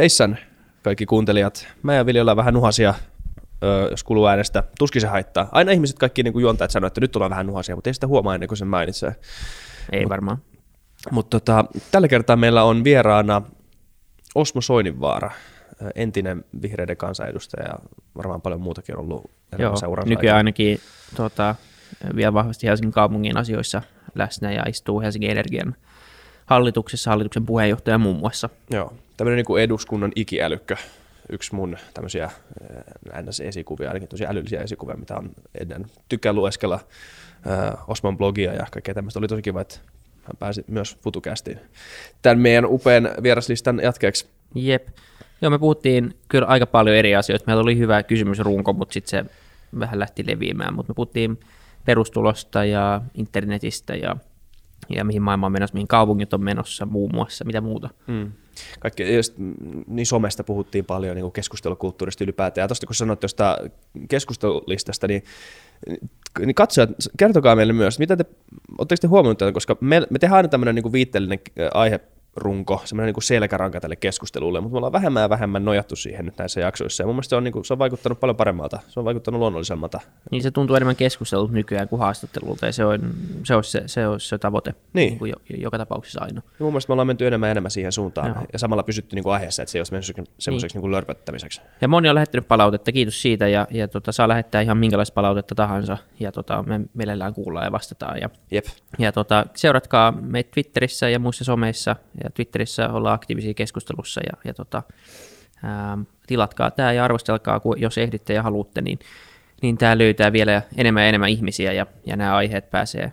Heissan kaikki kuuntelijat. Mä ja Vili ollaan vähän nuhasia, jos kuuluu äänestä. Tuskin se haittaa. Aina ihmiset kaikki niin kuin juontajat sanoo, että nyt ollaan vähän nuhasia, mutta ei sitä huomaa ennen kuin sen mainitsee. Ei Mut, varmaan. Mutta tota, tällä kertaa meillä on vieraana Osmo Soininvaara, entinen vihreiden kansanedustaja ja varmaan paljon muutakin on ollut Joo, nykyään ainakin tota, vielä vahvasti Helsingin kaupungin asioissa läsnä ja istuu Helsingin Energian hallituksessa, hallituksen puheenjohtaja muun muassa. Joo, tämmöinen niin kuin eduskunnan ikiälykkö, yksi mun tämmöisiä NS-esikuvia, ainakin tosi älyllisiä esikuvia, mitä on ennen tykkää lueskella Osman blogia ja kaikkea tämmöistä. Oli tosi kiva, että hän pääsi myös FutuCastiin tämän meidän upean vieraslistan jatkeeksi. Jep. Joo, me puhuttiin kyllä aika paljon eri asioista. Meillä oli hyvä kysymysrunko, mutta sitten se vähän lähti leviämään. Mutta me puhuttiin perustulosta ja internetistä ja, ja mihin maailma on menossa, mihin kaupungit on menossa muun muassa, mitä muuta. Mm. Kaikki, just, niin somesta puhuttiin paljon niin keskustelukulttuurista ylipäätään. Ja tuosta kun sanoit tuosta keskustelulistasta, niin niin katsojat, kertokaa meille myös, mitä te, oletteko te huomannut tätä, koska me, me tehdään aina tämmöinen niin viitteellinen aihe runko, semmoinen niin selkäranka tälle keskustelulle, mutta me ollaan vähemmän ja vähemmän nojattu siihen nyt näissä jaksoissa, ja mun mielestä se on, niin kuin, se on vaikuttanut paljon paremmalta, se on vaikuttanut luonnollisemmalta. Niin se tuntuu enemmän keskustelulta nykyään kuin haastattelulta, ja se on se, on se, se, on se tavoite niin. Niin kuin joka tapauksessa aina. Ja mun mielestä me ollaan menty enemmän ja enemmän siihen suuntaan, Joo. ja samalla pysytty niin kuin aiheessa, että se ei ole mennyt semmoiseksi niin. niin lörpöttämiseksi. Ja moni on lähettänyt palautetta, kiitos siitä, ja, ja tota, saa lähettää ihan minkälaista palautetta tahansa, ja tota, me mielellään kuullaan ja vastataan. Ja, Jep. ja tota, seuratkaa meitä Twitterissä ja muissa someissa, ja Twitterissä olla aktiivisia keskustelussa ja, ja tota, ää, tilatkaa tämä ja arvostelkaa, kun, jos ehditte ja haluatte, niin, niin tämä löytää vielä enemmän ja enemmän ihmisiä ja, ja nämä aiheet pääsee,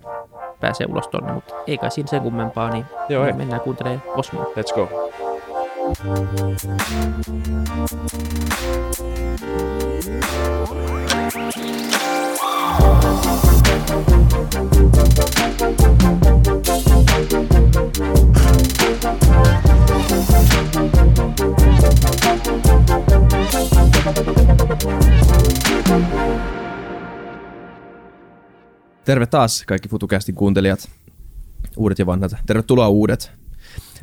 pääsee ulos tuonne, mutta ei kai siinä sen kummempaa, niin Joo, hei. mennään kuuntelemaan Osmoa. Let's go. Terve taas kaikki FutuCastin kuuntelijat, uudet ja vanhat. Tervetuloa uudet.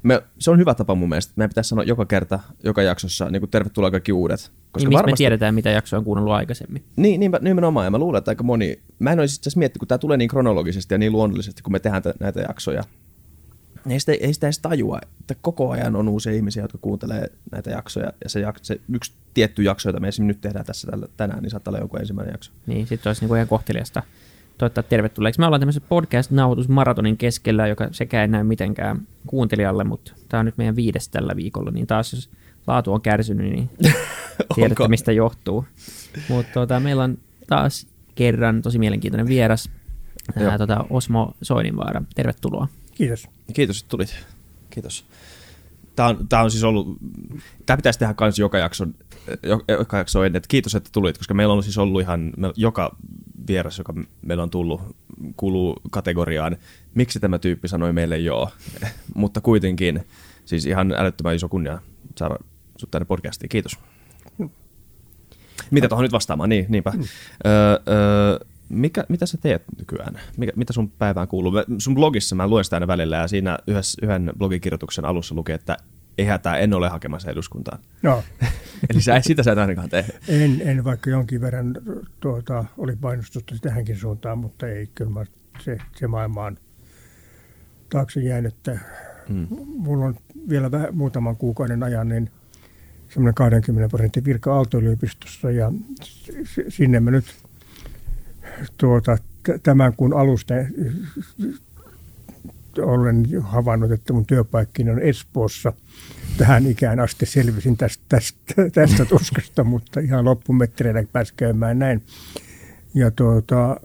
Me, se on hyvä tapa mun mielestä. Meidän pitäisi sanoa joka kerta, joka jaksossa, niin kuin tervetuloa kaikki uudet. Koska niin, varmasti... me tiedetään, mitä jaksoa on kuunnellut aikaisemmin. Niin, niin nimenomaan. Ja mä luulen, että aika moni... Mä en olisi itse asiassa miettinyt, kun tämä tulee niin kronologisesti ja niin luonnollisesti, kun me tehdään näitä jaksoja. Ei sitä, ei sitä edes tajua, että koko ajan on uusia ihmisiä, jotka kuuntelee näitä jaksoja. Ja se, jak, se yksi tietty jakso, jota me esimerkiksi nyt tehdään tässä tällä, tänään, niin saattaa olla joku ensimmäinen jakso. Niin, sitten olisi niinku ihan kohteliasta toivottaa tervetulleeksi. Me ollaan tämmöisen podcast-nauhoitusmaratonin keskellä, joka sekä ei näy mitenkään kuuntelijalle, mutta tämä on nyt meidän viides tällä viikolla, niin taas jos laatu on kärsinyt, niin tiedätte mistä johtuu. Mutta tota, meillä on taas kerran tosi mielenkiintoinen vieras, ää, tota, Osmo Soininvaara. Tervetuloa. Kiitos. Kiitos, että tulit. Kiitos. Tämä on, tämä on siis ollut, tämä pitäisi tehdä myös joka jakson, joka jakso ennen. Että kiitos, että tulit, koska meillä on siis ollut ihan, joka vieras, joka meillä on tullut, kuuluu kategoriaan, miksi tämä tyyppi sanoi meille joo. Mutta kuitenkin, siis ihan älyttömän iso kunnia saada sinut tänne podcastiin. Kiitos. Mitä tuohon nyt vastaamaan? Niin, niinpä. Mm. Öö, öö, mikä, mitä sä teet nykyään? Mikä, mitä sun päivään kuuluu? Sun blogissa mä luen sitä aina välillä ja siinä yhdessä, yhden blogikirjoituksen alussa lukee, että ei hätää, en ole hakemassa eduskuntaan. No. Eli sä, sitä sä et ainakaan tee. En, en vaikka jonkin verran tuota, oli painostusta tähänkin suuntaan, mutta ei kyllä mä, se, se maailma on taakse jäänyt. Hmm. Mulla on vielä vähän, muutaman kuukauden ajan niin semmoinen 20 prosentin virka Aalto-yliopistossa ja sinne mä nyt tuota, tämän kuun alusta olen havainnut, että mun työpaikkini on Espoossa. Tähän ikään asti selvisin tästä, tästä, tästä tuskasta, mutta ihan loppumetreillä pääsi käymään näin. Ja tuota,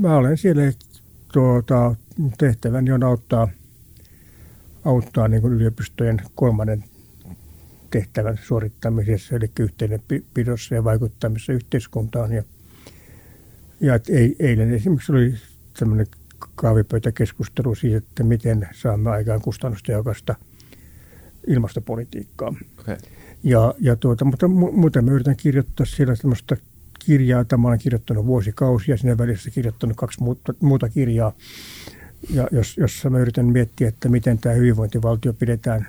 mä olen siellä, tuota, tehtäväni on auttaa, auttaa niin yliopistojen kolmannen tehtävän suorittamisessa, eli yhteydenpidossa ja vaikuttamisessa yhteiskuntaan. Ja, ja eilen esimerkiksi oli tämmöinen kaavipöytäkeskustelu siitä, että miten saamme aikaan kustannustehokasta ilmastopolitiikkaa. Okay. Ja, ja tuota, mutta muuten mä yritän kirjoittaa siellä sellaista kirjaa, jota mä olen kirjoittanut vuosikausia, siinä välissä kirjoittanut kaksi muuta, muuta kirjaa, ja jos, jossa mä yritän miettiä, että miten tämä hyvinvointivaltio pidetään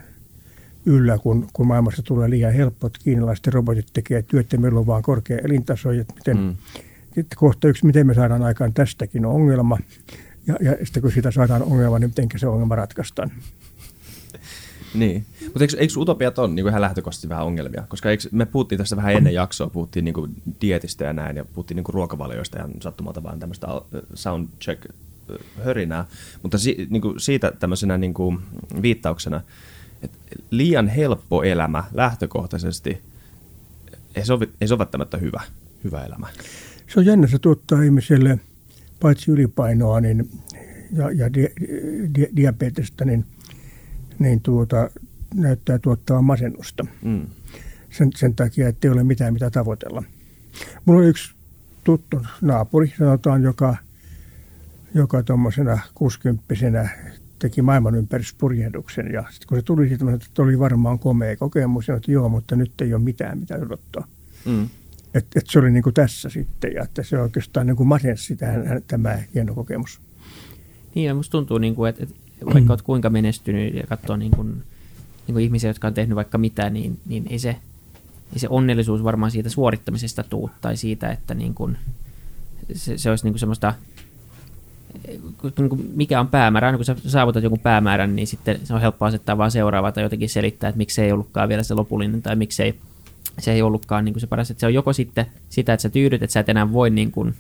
yllä, kun, kun maailmassa tulee liian helppo, että kiinalaiset robotit tekee työt ja meillä on vaan korkea elintaso. Että miten, mm. että kohta yksi, miten me saadaan aikaan tästäkin ongelma. Ja, ja sitten kun siitä saadaan ongelma, niin miten se ongelma ratkaistaan. Niin, mutta eikö, eikö utopiat on niin ihan lähtökohtaisesti vähän ongelmia? Koska eikö, me puhuttiin tässä vähän ennen jaksoa, puhuttiin niin dietistä ja näin, ja puhuttiin niin ruokavalioista ja sattumalta vaan tämmöistä soundcheck hörinää, mutta si, niin kuin siitä tämmöisenä niin kuin viittauksena, että liian helppo elämä lähtökohtaisesti ei se ole, ei se ole välttämättä hyvä, hyvä elämä. Se on jännä, se tuottaa ihmiselle paitsi ylipainoa niin, ja, ja di, di, diabetesta, niin, niin tuota, näyttää tuottaa masennusta. Mm. Sen, sen takia, että ei ole mitään mitä tavoitella. Mulla on yksi tuttu naapuri, sanotaan, joka, joka tuommoisena 60 teki maailmanympäristörpurjehduksen. Ja sitten kun se tuli siitä, että oli varmaan komea kokemus, ja että joo, mutta nyt ei ole mitään, mitä odottaa. Mm. Et, et se oli niin kuin tässä sitten, ja että se oikeastaan niin kuin masensi tämä hieno kokemus. Niin, ja musta tuntuu, niin kuin, että, että vaikka olet kuinka menestynyt ja katsoo niin kuin, niin kuin ihmisiä, jotka on tehnyt vaikka mitä, niin, niin ei, se, ei se onnellisuus varmaan siitä suorittamisesta tuu, tai siitä, että niin kuin, se, se olisi niin kuin semmoista niin mikä on päämäärä, aina kun sä saavutat jonkun päämäärän, niin sitten se on helppo asettaa vaan seuraava tai jotenkin selittää, että miksi se ei ollutkaan vielä se lopullinen tai miksi ei, se ei ollutkaan niin kuin se paras. Että se on joko sitten sitä, että sä tyydyt, että sä et enää voi, niin kuin,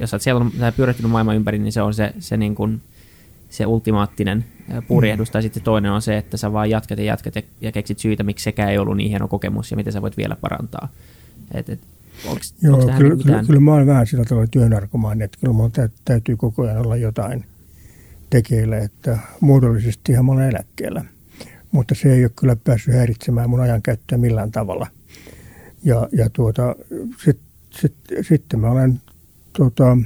jos sä oot siellä sä pyörittänyt maailman ympäri, niin se on se, se, niin kuin, se ultimaattinen purjehdus, mm. tai sitten toinen on se, että sä vaan jatkat ja jatkat ja, ja keksit syitä, miksi sekään ei ollut niin hieno kokemus ja miten sä voit vielä parantaa. Et, et, Onko, Joo, onko kyllä, kyllä, kyllä mä olen vähän sillä tavalla työnarkomaani, että kyllä mun täytyy koko ajan olla jotain tekeillä, että muodollisesti ihan mä olen eläkkeellä. Mutta se ei ole kyllä päässyt häiritsemään mun ajan käyttöä millään tavalla. Ja, ja tuota, sitten sit, sitten mä olen, tuota,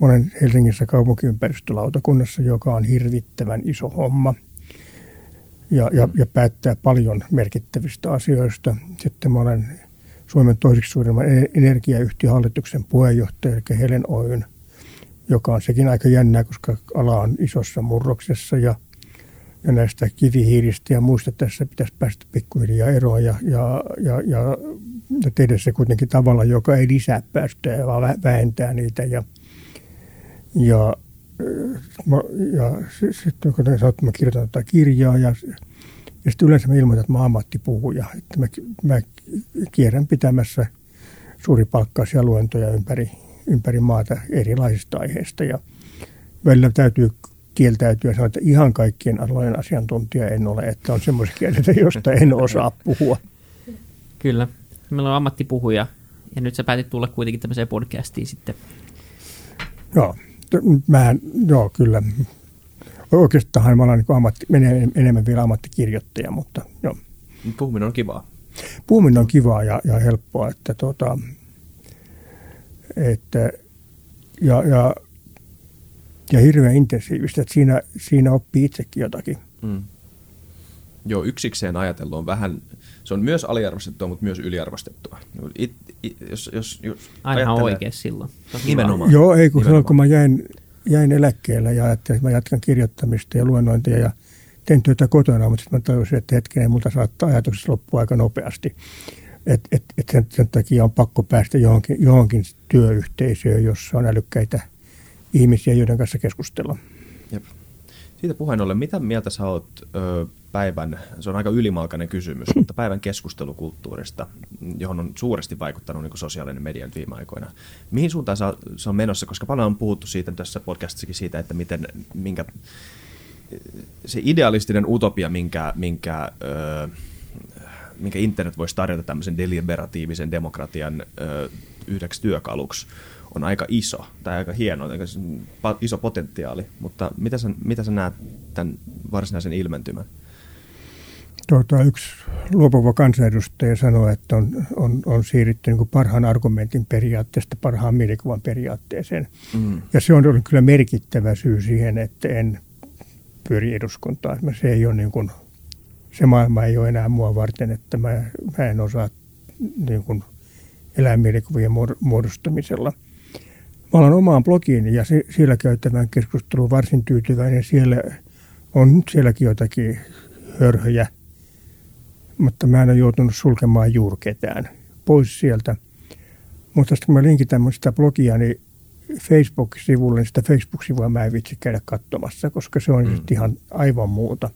mä olen Helsingissä kaupunkiympäristölautakunnassa, joka on hirvittävän iso homma ja, ja, ja päättää paljon merkittävistä asioista. Sitten mä olen Suomen toiseksi suurimman energiayhtiön hallituksen puheenjohtaja, eli Helen Oyn, joka on sekin aika jännää, koska ala on isossa murroksessa ja, ja näistä kivihiiristä ja muista tässä pitäisi päästä pikkuhiljaa eroon ja, ja, ja, ja, ja tehdä se kuitenkin tavalla, joka ei lisää päästöjä, vaan vähentää niitä ja, ja ja sitten kun mä kirjoitan tätä kirjaa ja ja sitten yleensä mä ilmoitan, että mä ammattipuhuja. Että mä, mä kierrän pitämässä suuripalkkaisia luentoja ympäri, ympäri maata erilaisista aiheista. Ja välillä täytyy kieltäytyä ja sanoa, että ihan kaikkien alojen asiantuntija en ole, että on semmoisia kieltä, josta en osaa puhua. Kyllä. Meillä on ammattipuhuja ja nyt sä päätit tulla kuitenkin tämmöiseen podcastiin sitten. Joo, mä, joo kyllä oikeastaan mä olen niin ammatti, enemmän vielä ammattikirjoittaja, mutta joo. Puhuminen on kivaa. Puhuminen on kivaa ja, ja helppoa, että, tota, että ja, ja, ja hirveän intensiivistä, että siinä, siinä oppii itsekin jotakin. Mm. Joo, yksikseen ajatellut on vähän, se on myös aliarvostettua, mutta myös yliarvostettua. It, it, jos, jos, jos Aina on oikein silloin. Nimenomaan. Joo, ei kun silloin kun mä jäin jäin eläkkeelle ja ajattelin, että mä jatkan kirjoittamista ja luennointia ja tein työtä kotona, mutta sitten mä tajusin, että hetkinen, multa saattaa ajatukset loppua aika nopeasti. Että et, et sen, sen takia on pakko päästä johonkin, johonkin työyhteisöön, jossa on älykkäitä ihmisiä, joiden kanssa keskustella. Jep. Siitä puheen ollen, mitä mieltä sä oot ö, päivän, se on aika ylimalkainen kysymys, mutta päivän keskustelukulttuurista, johon on suuresti vaikuttanut niin sosiaalinen media viime aikoina. Mihin suuntaan se on menossa, koska paljon on puhuttu siitä tässä podcastissakin siitä, että miten, minkä, se idealistinen utopia, minkä, minkä, ö, minkä internet voisi tarjota tämmöisen deliberatiivisen demokratian ö, yhdeksi työkaluksi, on aika iso tai aika hieno, aika iso potentiaali, mutta mitä sä, mitä sä näet tämän varsinaisen ilmentymän? tuota, yksi luopuva kansanedustaja sanoi, että on, on, on siirrytty niin parhaan argumentin periaatteesta parhaan mielikuvan periaatteeseen. Mm. Ja se on ollut kyllä merkittävä syy siihen, että en pyri eduskuntaan. Se, ei ole niin kuin, se maailma ei ole enää mua varten, että mä, mä en osaa niin kuin elää mielikuvien muodostamisella. Mä olen omaan blogiin ja se, siellä käyttävän keskustelun varsin tyytyväinen. Siellä on sielläkin jotakin hörhöjä – mutta mä en ole joutunut sulkemaan juuri ketään pois sieltä. Mutta sitten kun mä linkitän sitä blogia, niin Facebook-sivulle, niin sitä Facebook-sivua mä en vitsi käydä katsomassa, koska se on mm. ihan aivan muuta.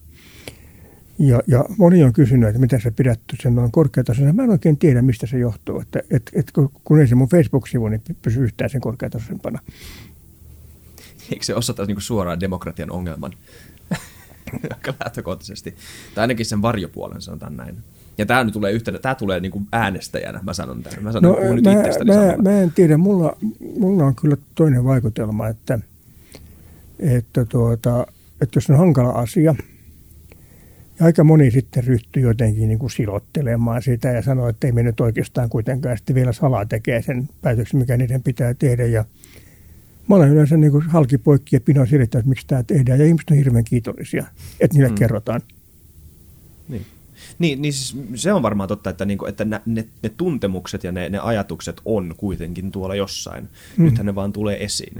Ja, ja moni on kysynyt, että miten sä pidät sen noin korkeatasoisen. Mä en oikein tiedä, mistä se johtuu. Että, et, et, kun ei se mun Facebook-sivu, niin pysyy yhtään sen korkeatasoisempana. Eikö se osata niin suoraan demokratian ongelman? Aika lähtökohtaisesti. Tai ainakin sen varjopuolen, sanotaan näin. Ja tämä nyt tulee yhtenä, tämä tulee niin kuin äänestäjänä, mä sanon tämän. Mä sanon no, nyt mä, mä, mä, en tiedä, mulla, mulla on kyllä toinen vaikutelma, että, että, tuota, että jos on hankala asia, ja aika moni sitten ryhtyy jotenkin niin kuin silottelemaan sitä ja sanoo, että ei me nyt oikeastaan kuitenkaan sitten vielä salaa tekee sen päätöksen, mikä niiden pitää tehdä. Ja mä olen yleensä niin halkipoikki ja pinoa selittää, että miksi tämä tehdään. Ja ihmiset on hirveän kiitollisia, että niille mm. kerrotaan. Niin. Niin, siis se on varmaan totta, että, niinku, että ne, ne, ne tuntemukset ja ne, ne ajatukset on kuitenkin tuolla jossain. Mm. Nythän ne vaan tulee esiin.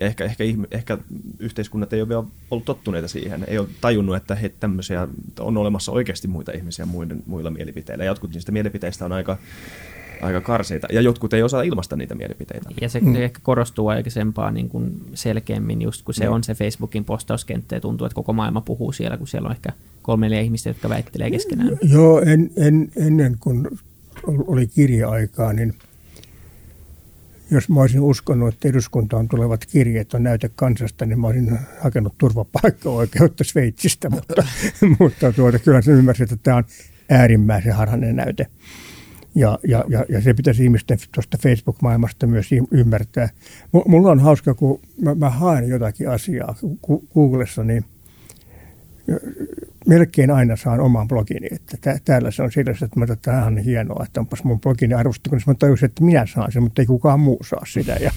Ja ehkä, ehkä, ehkä yhteiskunnat ei ole vielä ollut tottuneita siihen. Ei ole tajunnut, että he tämmöisiä, on olemassa oikeasti muita ihmisiä muiden, muilla mielipiteillä. Jotkut niistä mielipiteistä on aika aika karseita, ja jotkut ei osaa ilmaista niitä mielipiteitä. Ja se mm. ehkä korostuu aikaisempaa niin kuin selkeämmin, just kun se mm. on se Facebookin postauskenttä, ja tuntuu, että koko maailma puhuu siellä, kun siellä on ehkä kolme neljä ihmistä, jotka väittelee keskenään. Joo, en, en, ennen kuin oli kirja-aikaa, niin jos mä olisin uskonut, että eduskuntaan tulevat kirjeet on näyte kansasta, niin mä olisin hakenut turvapaikka-oikeutta Sveitsistä, mutta, mutta tuota, kyllä se ymmärsi, että tämä on äärimmäisen harhainen näyte. Ja, ja, ja, ja se pitäisi ihmisten tuosta Facebook-maailmasta myös ymmärtää. Mulla on hauska, kun mä, mä haen jotakin asiaa Googlessa, niin melkein aina saan oman blogini. Että täällä se on sillä, että mä että tämä on hienoa, että onpas mun blogini arvostettu, kun mä tajusin, että minä saan sen, mutta ei kukaan muu saa sitä. Ja,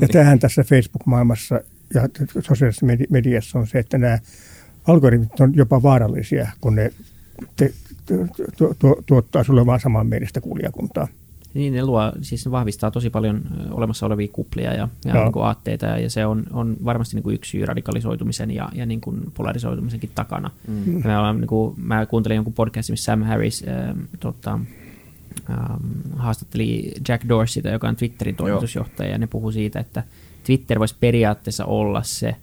ja tähän tässä Facebook-maailmassa ja sosiaalisessa mediassa on se, että nämä algoritmit on jopa vaarallisia, kun ne te, tu, tu, tuottaa sulle vaan samanmielistä kuulijakuntaa. Niin, ne luo, siis ne vahvistaa tosi paljon olemassa olevia kuplia ja, ja niin kuin aatteita, ja se on, on varmasti niin kuin yksi syy radikalisoitumisen ja, ja niin kuin polarisoitumisenkin takana. Mm. Mä, olen, niin kuin, mä kuuntelin jonkun podcastin, missä Sam Harris äh, tota, ähm, haastatteli Jack Dorseyta, joka on Twitterin toimitusjohtaja, Joo. ja ne puhuu siitä, että Twitter voisi periaatteessa olla se,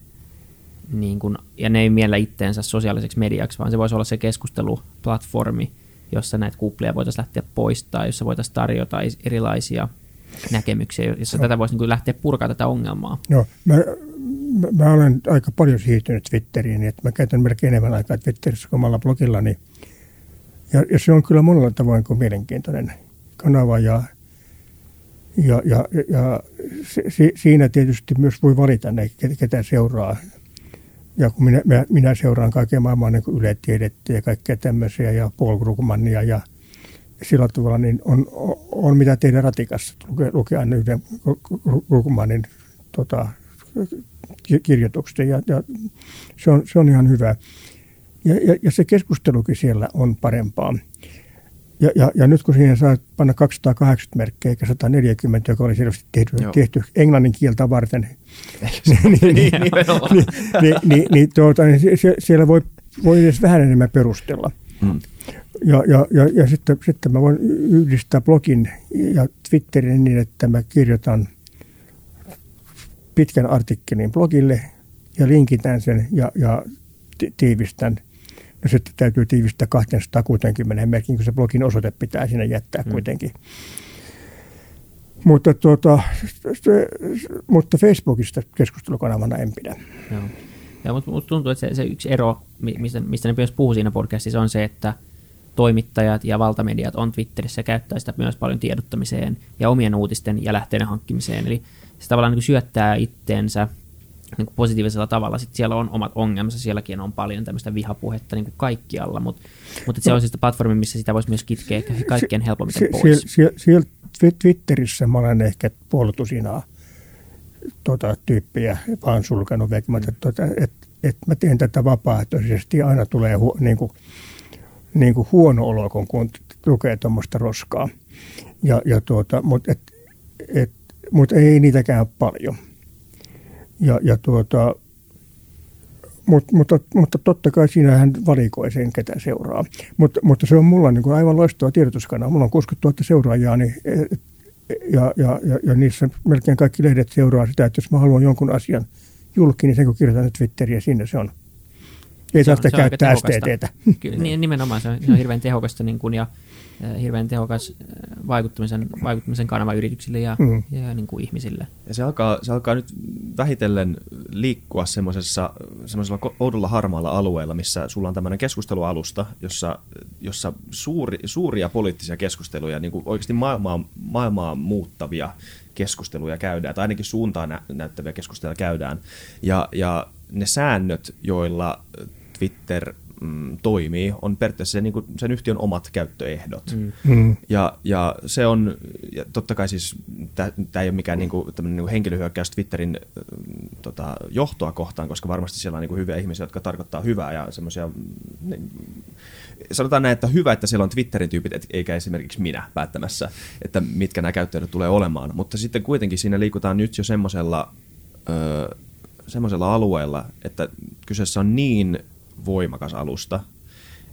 niin kuin, ja ne ei miellä itteensä sosiaaliseksi mediaksi, vaan se voisi olla se keskusteluplatformi, jossa näitä kuplia voitaisiin lähteä poistaa, jossa voitaisiin tarjota erilaisia näkemyksiä, jossa no. tätä voisi niin lähteä purkaa tätä ongelmaa. No, mä, mä, mä olen aika paljon siirtynyt Twitteriin, että mä käytän melkein enemmän aikaa Twitterissä kuin omalla blogillani. Ja, ja se on kyllä monella tavoin kuin mielenkiintoinen kanava ja, ja, ja, ja si, siinä tietysti myös voi valita ne, ketä seuraa ja kun minä, minä, minä seuraan kaiken maailman niin yletiedettä ja kaikkea tämmöisiä ja Paul Krugmania ja sillä tavalla niin on, on mitä tehdä ratikassa. Lukea, lukea aina yhden Krugmanin tota, kirjoitukset ja, ja se, on, se on ihan hyvä. Ja, ja, ja se keskustelukin siellä on parempaa. Ja, ja, ja nyt kun siihen saa panna 280 merkkejä eikä 140, joka oli selvästi tehty, tehty englannin kieltä varten, niin, siellä voi, voi edes vähän enemmän perustella. Mm. Ja, ja, ja, ja sitten, sitten mä voin yhdistää blogin ja Twitterin niin, että mä kirjoitan pitkän artikkelin blogille ja linkitän sen ja, ja tiivistän – No sitten täytyy tiivistää 260 merkin, kun se blogin osoite pitää sinne jättää hmm. kuitenkin. Mutta, tuota, se, mutta Facebookista keskustelukanavana en pidä. Joo. Ja, mutta, mutta tuntuu, että se, se yksi ero, mistä, mistä ne myös puhuu siinä podcastissa, on se, että toimittajat ja valtamediat on Twitterissä ja käyttää sitä myös paljon tiedottamiseen ja omien uutisten ja lähteiden hankkimiseen. Eli se tavallaan niin syöttää itteensä niin kuin positiivisella tavalla. Sitten siellä on omat ongelmansa, sielläkin on paljon tämmöistä vihapuhetta niin kuin kaikkialla, mutta, mutta se on siis platformi, missä sitä voisi myös kitkeä ehkä kaikkien helpommin pois. Siellä, siellä Twitterissä mä olen ehkä puolutusinaa tuota, tyyppiä vaan sulkenut vek, että tuota, et, et mä teen tätä vapaaehtoisesti ja aina tulee hu, niin kuin, niin kuin huono olo, kun, kun lukee tuommoista roskaa. Ja, ja tuota, mutta et, et, mut ei niitäkään paljon. Ja, ja tuota, Mut, mutta, mutta totta kai siinä hän valikoi sen, ketä seuraa. Mut, mutta se on mulla niin kuin aivan loistava tiedotuskanava. Mulla on 60 000 seuraajaa, niin, ja, ja, ja, ja niissä melkein kaikki lehdet seuraa sitä, että jos mä haluan jonkun asian julki, niin sen kun kirjoitan Twitteriä, siinä se on. Ei tarvitse käyttää STTtä. Kyllä, nimenomaan se on, se on hirveän tehokasta niin kuin, ja hirveän tehokas vaikuttamisen, vaikuttamisen kanava yrityksille ja, mm. ja niin kuin ihmisille. Ja se alkaa, se alkaa nyt vähitellen liikkua semmoisessa semmoisella oudolla harmaalla alueella, missä sulla on tämmöinen keskustelualusta, jossa, jossa suuri, suuria poliittisia keskusteluja, niin kuin oikeasti maailmaa, maailmaa muuttavia keskusteluja käydään, tai ainakin suuntaan nä- näyttäviä keskusteluja käydään. Ja, ja ne säännöt, joilla Twitter mm, toimii, on periaatteessa se, niin kuin sen yhtiön omat käyttöehdot. Mm. Mm. Ja, ja se on, ja totta kai siis, tämä ei ole mikään niin kuin, niin kuin henkilöhyökkäys Twitterin tota, johtoa kohtaan, koska varmasti siellä on niin kuin hyviä ihmisiä, jotka tarkoittaa hyvää ja semmoisia, niin, sanotaan näin, että hyvä, että siellä on Twitterin tyypit, eikä esimerkiksi minä päättämässä, että mitkä nämä käyttäjät tulee olemaan. Mutta sitten kuitenkin siinä liikutaan nyt jo semmoisella, öö, semmoisella alueella, että kyseessä on niin voimakas alusta,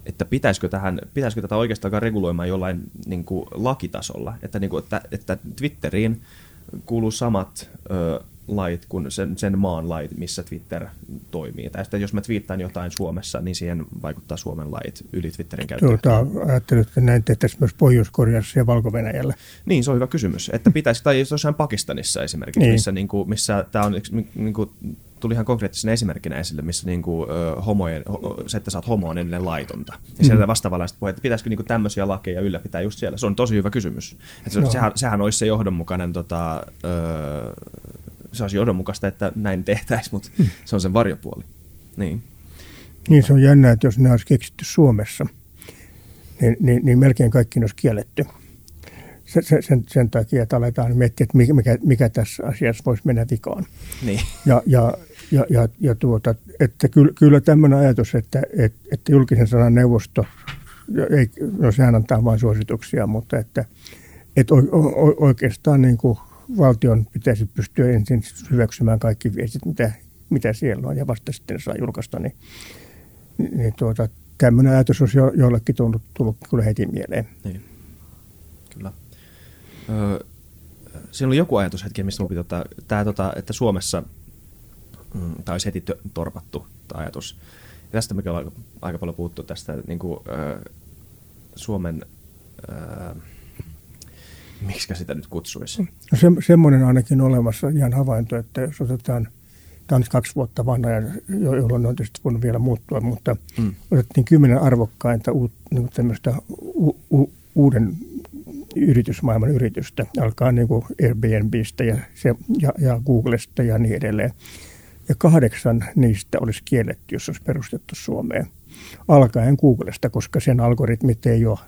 että pitäisikö, tähän, pitäisikö tätä oikeastaan reguloimaan jollain niin kuin lakitasolla, että, niin kuin, että, että Twitteriin kuuluu samat ö, lait kuin sen, sen maan lait, missä Twitter toimii. Tai sitten jos mä twiittaan jotain Suomessa, niin siihen vaikuttaa Suomen lait yli Twitterin käyttöön. Tuota, ajattelut, että näin tehtäisiin myös Pohjois-Koreassa ja valko -Venäjällä. Niin, se on hyvä kysymys. Että pitäisi, tai jossain Pakistanissa esimerkiksi, niin. missä, niin kuin, missä tämä on niin kuin, tuli ihan konkreettisena esimerkkinä esille, missä niin kuin, ö, homojen, ho, se, että sä oot homo on edelleen laitonta. Ja mm. sieltä vastaavallaiset puhe, että pitäisikö niin kuin tämmöisiä lakeja ylläpitää just siellä. Se on tosi hyvä kysymys. Että se, no. sehän, sehän olisi se johdonmukainen, tota, ö, se olisi johdonmukaista, että näin tehtäisiin, mutta mm. se on sen varjopuoli. Niin. Niin se on jännä, että jos ne olisi keksitty Suomessa, niin, niin, niin melkein kaikki olisi kielletty sen, sen, sen takia, että aletaan miettiä, että mikä, mikä tässä asiassa voisi mennä vikaan. Niin. Ja, ja, ja, ja, ja tuota, että kyllä, kyllä tämmöinen ajatus, että, että, että julkisen sanan neuvosto, ei, no sehän antaa vain suosituksia, mutta että, että oikeastaan niin kuin valtion pitäisi pystyä ensin hyväksymään kaikki viestit, mitä, mitä siellä on, ja vasta sitten saa julkaista, niin, niin tuota, tämmöinen ajatus olisi jo, jollekin tullut, tullut kyllä heti mieleen. Niin. Kyllä. Öö, siinä oli joku ajatushetki, mistä minun ottaa, tämä, tota, että Suomessa mm, tämä olisi heti torpattu tämä ajatus. Ja tästä me ollaan aika paljon puhuttu tästä niin kuin, öö, Suomen, öö, miksi sitä nyt kutsuisi? No se, semmoinen ainakin olemassa ihan havainto, että jos otetaan, tämä on nyt kaksi vuotta vanha, ja jolloin on tietysti voinut vielä muuttua, mutta mm. otettiin kymmenen arvokkainta uut, niin tämmöistä u, u, uuden yritysmaailman yritystä, alkaa niin kuin Airbnbistä ja, se, ja, ja Googlesta ja niin edelleen. Ja kahdeksan niistä olisi kielletty, jos olisi perustettu Suomeen. Alkaen Googlesta, koska sen algoritmit ei ole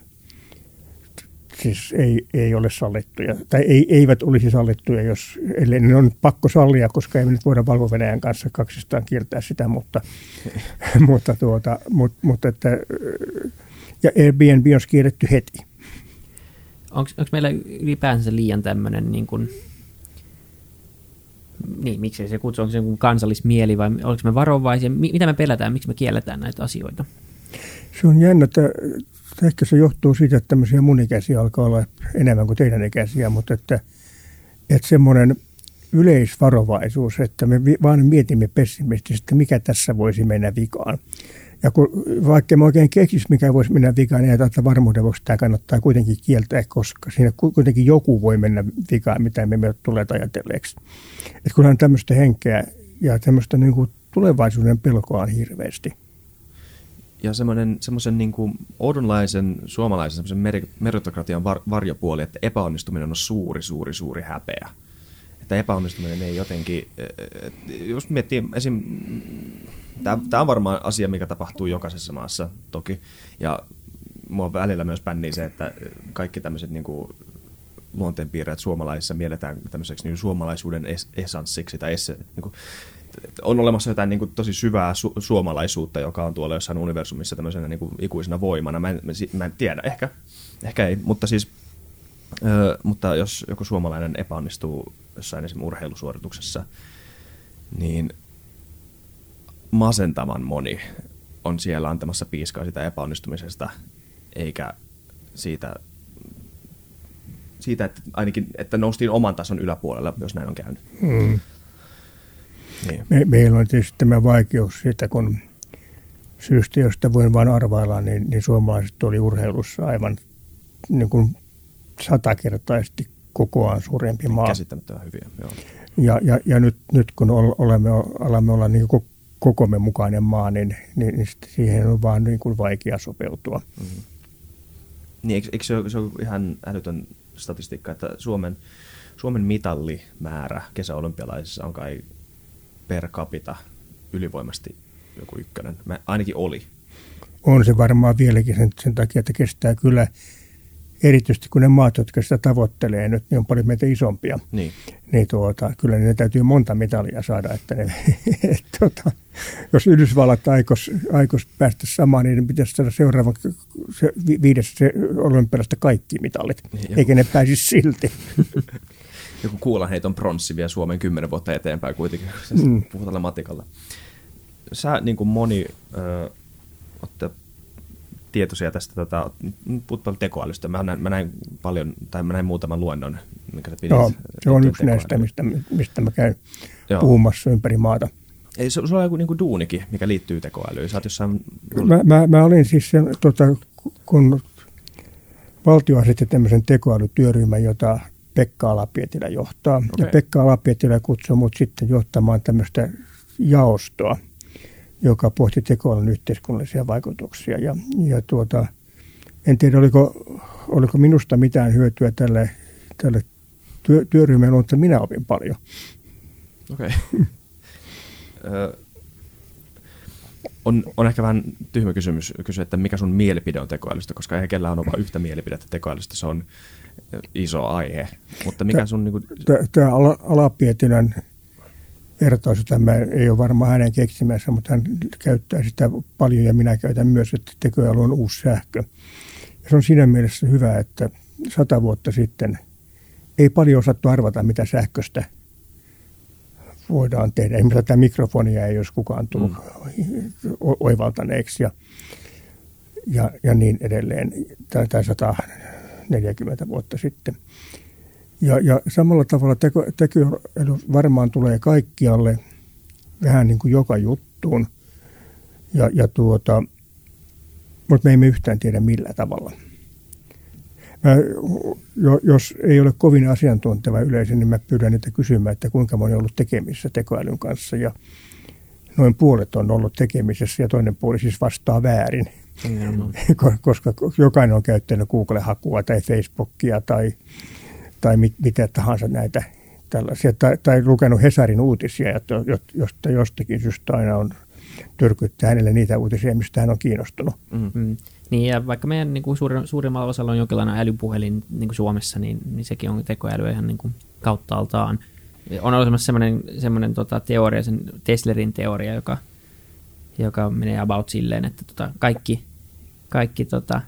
siis ei, ei ole sallittuja, tai ei, eivät olisi sallittuja, jos, ellei ne on pakko sallia, koska ei me nyt voida valvo kanssa kaksistaan kieltää sitä, mutta, mutta, tuota, mutta, mutta että, ja Airbnb on kielletty heti onko meillä ylipäänsä liian tämmöinen niin kuin, niin, miksi se kutsu, onko se kansallismieli vai oliko me varovaisia, mitä me pelätään, miksi me kielletään näitä asioita? Se on jännä, että ehkä se johtuu siitä, että tämmöisiä mun ikäisiä alkaa olla enemmän kuin teidän ikäisiä, mutta että, että semmoinen yleisvarovaisuus, että me vaan mietimme pessimistisesti, mikä tässä voisi mennä vikaan. Ja kun, vaikka mä oikein keksis, mikä voisi mennä vikaan, niin että varmuuden vuoksi tämä kannattaa kuitenkin kieltää, koska siinä kuitenkin joku voi mennä vikaan, mitä me emme tule ajatelleeksi. Että kunhan tämmöistä henkeä ja tämmöistä niin kuin tulevaisuuden pelkoa on hirveästi. Ja semmoisen niin kuin oudonlaisen suomalaisen meritokratian var, varjopuoli, että epäonnistuminen on suuri, suuri, suuri häpeä. Että epäonnistuminen ei jotenkin, jos miettii esim Tämä on varmaan asia, mikä tapahtuu jokaisessa maassa toki. Ja mua välillä myös pännii se, että kaikki tämmöiset niin kuin luonteenpiirreet suomalaisissa mielletään tämmöiseksi niin suomalaisuuden es- esanssiksi tai esse, niin kuin, on olemassa jotain niin kuin, tosi syvää su- suomalaisuutta, joka on tuolla jossain universumissa tämmöisenä niin kuin, ikuisena voimana. Mä en, mä en tiedä, ehkä, ehkä ei, mutta siis ö, mutta jos joku suomalainen epäonnistuu jossain esimerkiksi urheilusuorituksessa, niin masentavan moni on siellä antamassa piiskaa sitä epäonnistumisesta, eikä siitä, siitä että ainakin että noustiin oman tason yläpuolella, jos näin on käynyt. Mm. Niin. Me, meillä on tietysti tämä vaikeus siitä, kun syystä, josta voin vain arvailla, niin, niin suomalaiset oli urheilussa aivan niin kuin satakertaisesti kokoaan suurempi maa. Käsittämättömän hyviä, joo. Ja, ja, ja nyt, nyt kun olemme, alamme olla niin kuin kokomme mukainen maa, niin, niin, niin siihen on vaan niin kuin vaikea sopeutua. Mm-hmm. Niin, eikö, eikö se, ole, se ole ihan älytön statistiikka, että Suomen, Suomen mitallimäärä kesäolympialaisissa on kai per capita ylivoimasti joku ykkönen. Mä, ainakin oli. On se varmaan vieläkin sen, sen takia, että kestää kyllä erityisesti kun ne maat, jotka sitä tavoittelee nyt, niin on paljon meitä isompia. Niin. Niin tuota, kyllä ne täytyy monta mitalia saada, että ne, et, tuota, jos Yhdysvallat aikos, aikos päästä samaan, niin pitäisi saada seuraavan se, viides se olympialasta kaikki mitalit, niin, eikä ne pääsisi silti. joku kuulanheiton pronssi vie Suomen kymmenen vuotta eteenpäin kuitenkin, mm. puhutaan matikalla. Sä niin kuin moni ö, olette tietoisia tästä, tota, puhut paljon tekoälystä. Mä näin, mä näin paljon, tai mä näin muutaman luennon, mikä sä pidit. Joo, se on yksi näistä, mistä, mistä mä käyn Joo. puhumassa ympäri maata. Ei, se, sulla on joku niin kuin duunikin, mikä liittyy tekoälyyn. Sä jossain... Mä, mä, mä olin siis sen, tota, kun valtio asetti tämmöisen tekoälytyöryhmän, jota Pekka Alapietilä johtaa. Okay. Ja Pekka Alapietilä kutsui mut sitten johtamaan tämmöistä jaostoa, joka pohti tekoälyn yhteiskunnallisia vaikutuksia. Ja, ja tuota, en tiedä, oliko, oliko minusta mitään hyötyä tälle, tälle työ, työryhmälle, mutta minä opin paljon. Okei. Okay. on, on ehkä vähän tyhmä kysymys kysyä, että mikä sun mielipide on tekoälystä, koska eihän kellään ole vain yhtä mielipidettä tekoälystä, se on iso aihe. Mutta mikä sun... Niin kuin... Tämä Alapietilän vertaus, tämä ei ole varmaan hänen keksimässä, mutta hän käyttää sitä paljon ja minä käytän myös, että tekoäly on uusi sähkö. Ja se on siinä mielessä hyvä, että sata vuotta sitten ei paljon osattu arvata, mitä sähköstä voidaan tehdä. Esimerkiksi tätä mikrofonia ei olisi kukaan tullut mm. oivaltaneeksi ja, ja, ja niin edelleen. Tai 140 vuotta sitten. Ja, ja samalla tavalla teko, tekoäly varmaan tulee kaikkialle vähän niin kuin joka juttuun. Ja, ja tuota, mutta me emme yhtään tiedä millä tavalla. Mä, jos ei ole kovin asiantunteva yleisö, niin mä pyydän niitä kysymään, että kuinka moni on ollut tekemisissä tekoälyn kanssa. Ja noin puolet on ollut tekemisessä ja toinen puoli siis vastaa väärin. Mm. Koska jokainen on käyttänyt Google-hakua tai Facebookia tai tai mit, mitä tahansa näitä tällaisia, tai, tai lukenut Hesarin uutisia, että josta jostakin syystä aina on tyrkyttää hänelle niitä uutisia, mistä hän on kiinnostunut. Mm-hmm. Niin, ja vaikka meidän niin kuin suurin, suurimmalla osalla on jonkinlainen älypuhelin niin kuin Suomessa, niin, niin sekin on tekoäly ihan niin kuin kauttaaltaan. On olemassa semmoinen, semmoinen tota, teoria, sen Teslerin teoria, joka, joka menee about silleen, että tota, kaikki, kaikki tota,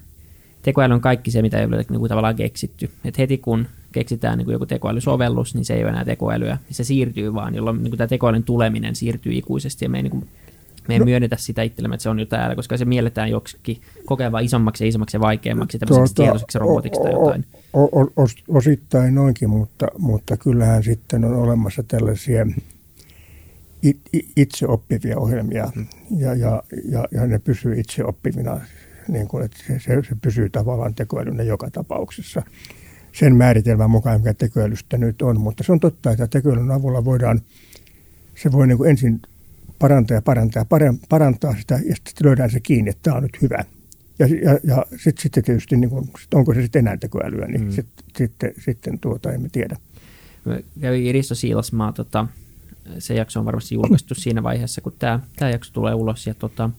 tekoäly on kaikki se, mitä ei ole niin kuin tavallaan keksitty. Et heti kun keksitään niin kuin joku tekoälysovellus, niin se ei ole enää tekoälyä. Se siirtyy vaan, jolloin niin kuin tämä tekoälyn tuleminen siirtyy ikuisesti ja me ei, niin kuin, me ei no. myönnetä sitä itsellemme, että se on jo täällä, koska se mielletään joksikin kokeva isommaksi ja isommaksi ja vaikeammaksi tämmöiseksi tuota, tietoiseksi robotiksi tai jotain. O, o, o, osittain noinkin, mutta, mutta kyllähän sitten on olemassa tällaisia itse oppivia ohjelmia ja, ja, ja, ja ne pysyy itse oppivina, niin kuin, että se, se, se pysyy tavallaan tekoälynä joka tapauksessa sen määritelmän mukaan, mikä tekoälystä nyt on. Mutta se on totta, että tekoälyn avulla voidaan, se voi niin kuin ensin parantaa ja parantaa ja parantaa sitä ja sitten löydään se kiinni, että tämä on nyt hyvä. Ja, ja, ja sitten sit tietysti, niin kuin, onko se sitten enää tekoälyä, niin mm. sit, sitten, sitten tuota emme tiedä. Kävi Risto Siilasmaa, tota, se jakso on varmasti julkaistu siinä vaiheessa, kun tämä, tämä jakso tulee ulos. Ja tota,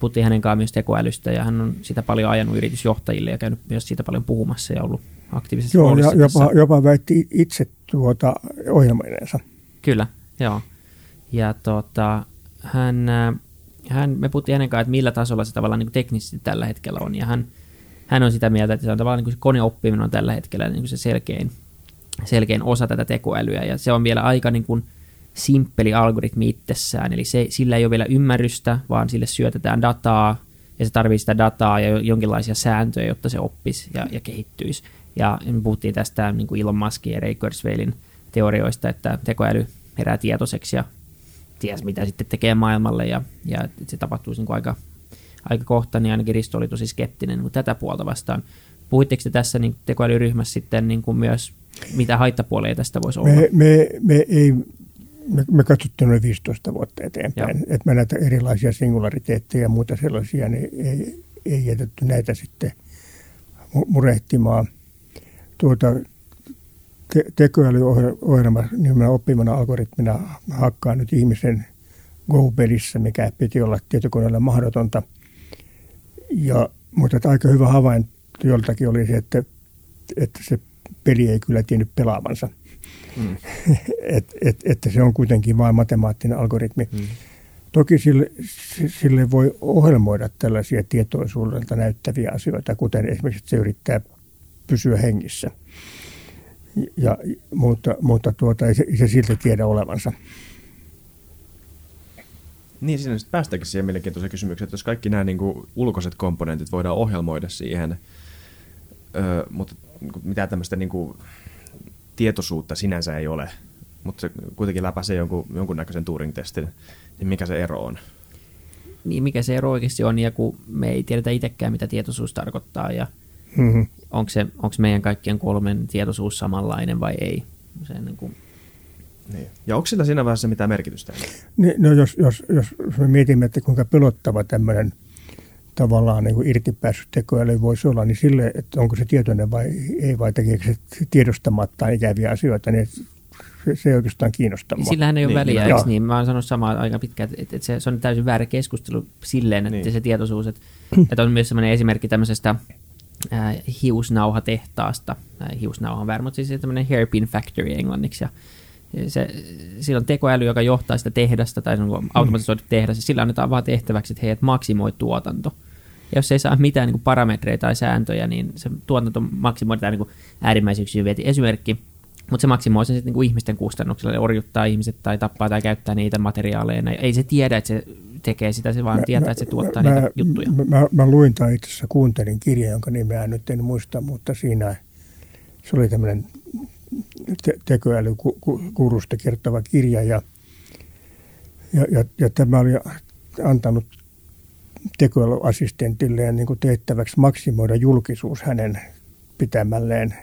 puhuttiin hänen kanssaan myös tekoälystä ja hän on sitä paljon ajanut yritysjohtajille ja käynyt myös siitä paljon puhumassa ja ollut aktiivisessa Joo, ja jopa, jopa väitti itse tuota ohjelmoineensa. Kyllä, joo. Ja tuota, hän, äh, hän, me puhuttiin hänen kanssaan, että millä tasolla se tavallaan niin teknisesti tällä hetkellä on. Ja hän, hän on sitä mieltä, että se on tavallaan niin kuin se koneoppiminen on tällä hetkellä niin kuin se selkein, selkein osa tätä tekoälyä. Ja se on vielä aika niin kuin, simppeli algoritmi itsessään, eli se, sillä ei ole vielä ymmärrystä, vaan sille syötetään dataa, ja se tarvitsee sitä dataa ja jonkinlaisia sääntöjä, jotta se oppisi ja, ja kehittyisi. Ja me puhuttiin tästä niin kuin Elon Muskin ja Ray Kurzweilin teorioista, että tekoäly herää tietoiseksi ja ties mitä sitten tekee maailmalle, ja, ja se tapahtuisi niin kuin aika, aika kohta, niin ainakin Risto oli tosi skeptinen mutta tätä puolta vastaan. Puhuitteko te tässä niin tekoälyryhmässä sitten niin kuin myös, mitä haittapuolia tästä voisi olla? Me, me, me ei me, me katsottiin noin 15 vuotta eteenpäin, että me näitä erilaisia singulariteetteja ja muuta sellaisia, niin ei, ei jätetty näitä sitten murehtimaan. Tuota, te, tekoälyohjelma nimenomaan oppimana algoritmina hakkaa nyt ihmisen Go-pelissä, mikä piti olla tietokoneelle mahdotonta. Ja, mutta aika hyvä havainto joltakin oli se, että, että se peli ei kyllä tiennyt pelaavansa. Mm. et, et, että se on kuitenkin vain matemaattinen algoritmi. Mm. Toki sille, sille voi ohjelmoida tällaisia tietoisuudelta näyttäviä asioita, kuten esimerkiksi, että se yrittää pysyä hengissä. Ja, mutta mutta tuota, ei, se, ei se silti tiedä olevansa. Niin, siinä sitten päästäänkin siihen mielenkiintoiseen kysymykseen, että jos kaikki nämä niin kuin, ulkoiset komponentit voidaan ohjelmoida siihen, öö, mutta niinku, mitä tämmöistä niin kuin, tietoisuutta sinänsä ei ole, mutta se kuitenkin läpäisee jonkun, jonkunnäköisen Turing-testin, niin mikä se ero on? Niin, mikä se ero oikeasti on, ja kun me ei tiedetä itsekään, mitä tietoisuus tarkoittaa, ja mm-hmm. onko, se, onko meidän kaikkien kolmen tietoisuus samanlainen vai ei. Se niin kuin... niin. Ja onko sillä siinä vaiheessa mitään merkitystä? Niin, no jos, jos, jos me mietimme, että kuinka pelottava tämmöinen – tavallaan niin kuin irtipäässyt tekoäly voisi olla, niin sille, että onko se tietoinen vai ei, vai tekeekö se tiedostamatta ikäviä asioita, niin se, se ei oikeastaan kiinnosta mua. Sillähän ei ole niin, väliä, eikö niin? Mä oon sanonut samaa aika pitkään, että, että se, se on täysin väärä keskustelu silleen, että niin. se tietoisuus, että, että on myös sellainen esimerkki tämmöisestä äh, hiusnauhatehtaasta, äh, hiusnauha on väärä, mutta siis tämmöinen hairpin factory englanniksi, ja se, sillä on tekoäly, joka johtaa sitä tehdasta, tai automatisoitu tehdas, ja sillä annetaan vaan tehtäväksi, että heidät maksimoi tuotanto. Ja jos ei saa mitään niin kuin parametreja tai sääntöjä, niin se tuotanto maksimoidaan niin äärimmäisyyksiin vieti esimerkki, mutta se maksimoi sen sitten niin ihmisten kustannuksella, eli orjuttaa ihmiset tai tappaa tai käyttää niitä materiaaleja. Ei se tiedä, että se tekee sitä, se vaan mä, tietää, mä, että se tuottaa mä, niitä juttuja. Mä, mä, mä luin tai itse asiassa kuuntelin kirjan, jonka nimeä nyt en muista, mutta siinä se oli tämmöinen te- tekoälykurusta kertova kirja ja, ja, ja, ja tämä oli antanut tekoälyassistentilleen niin kuin tehtäväksi maksimoida julkisuus hänen pitämälleen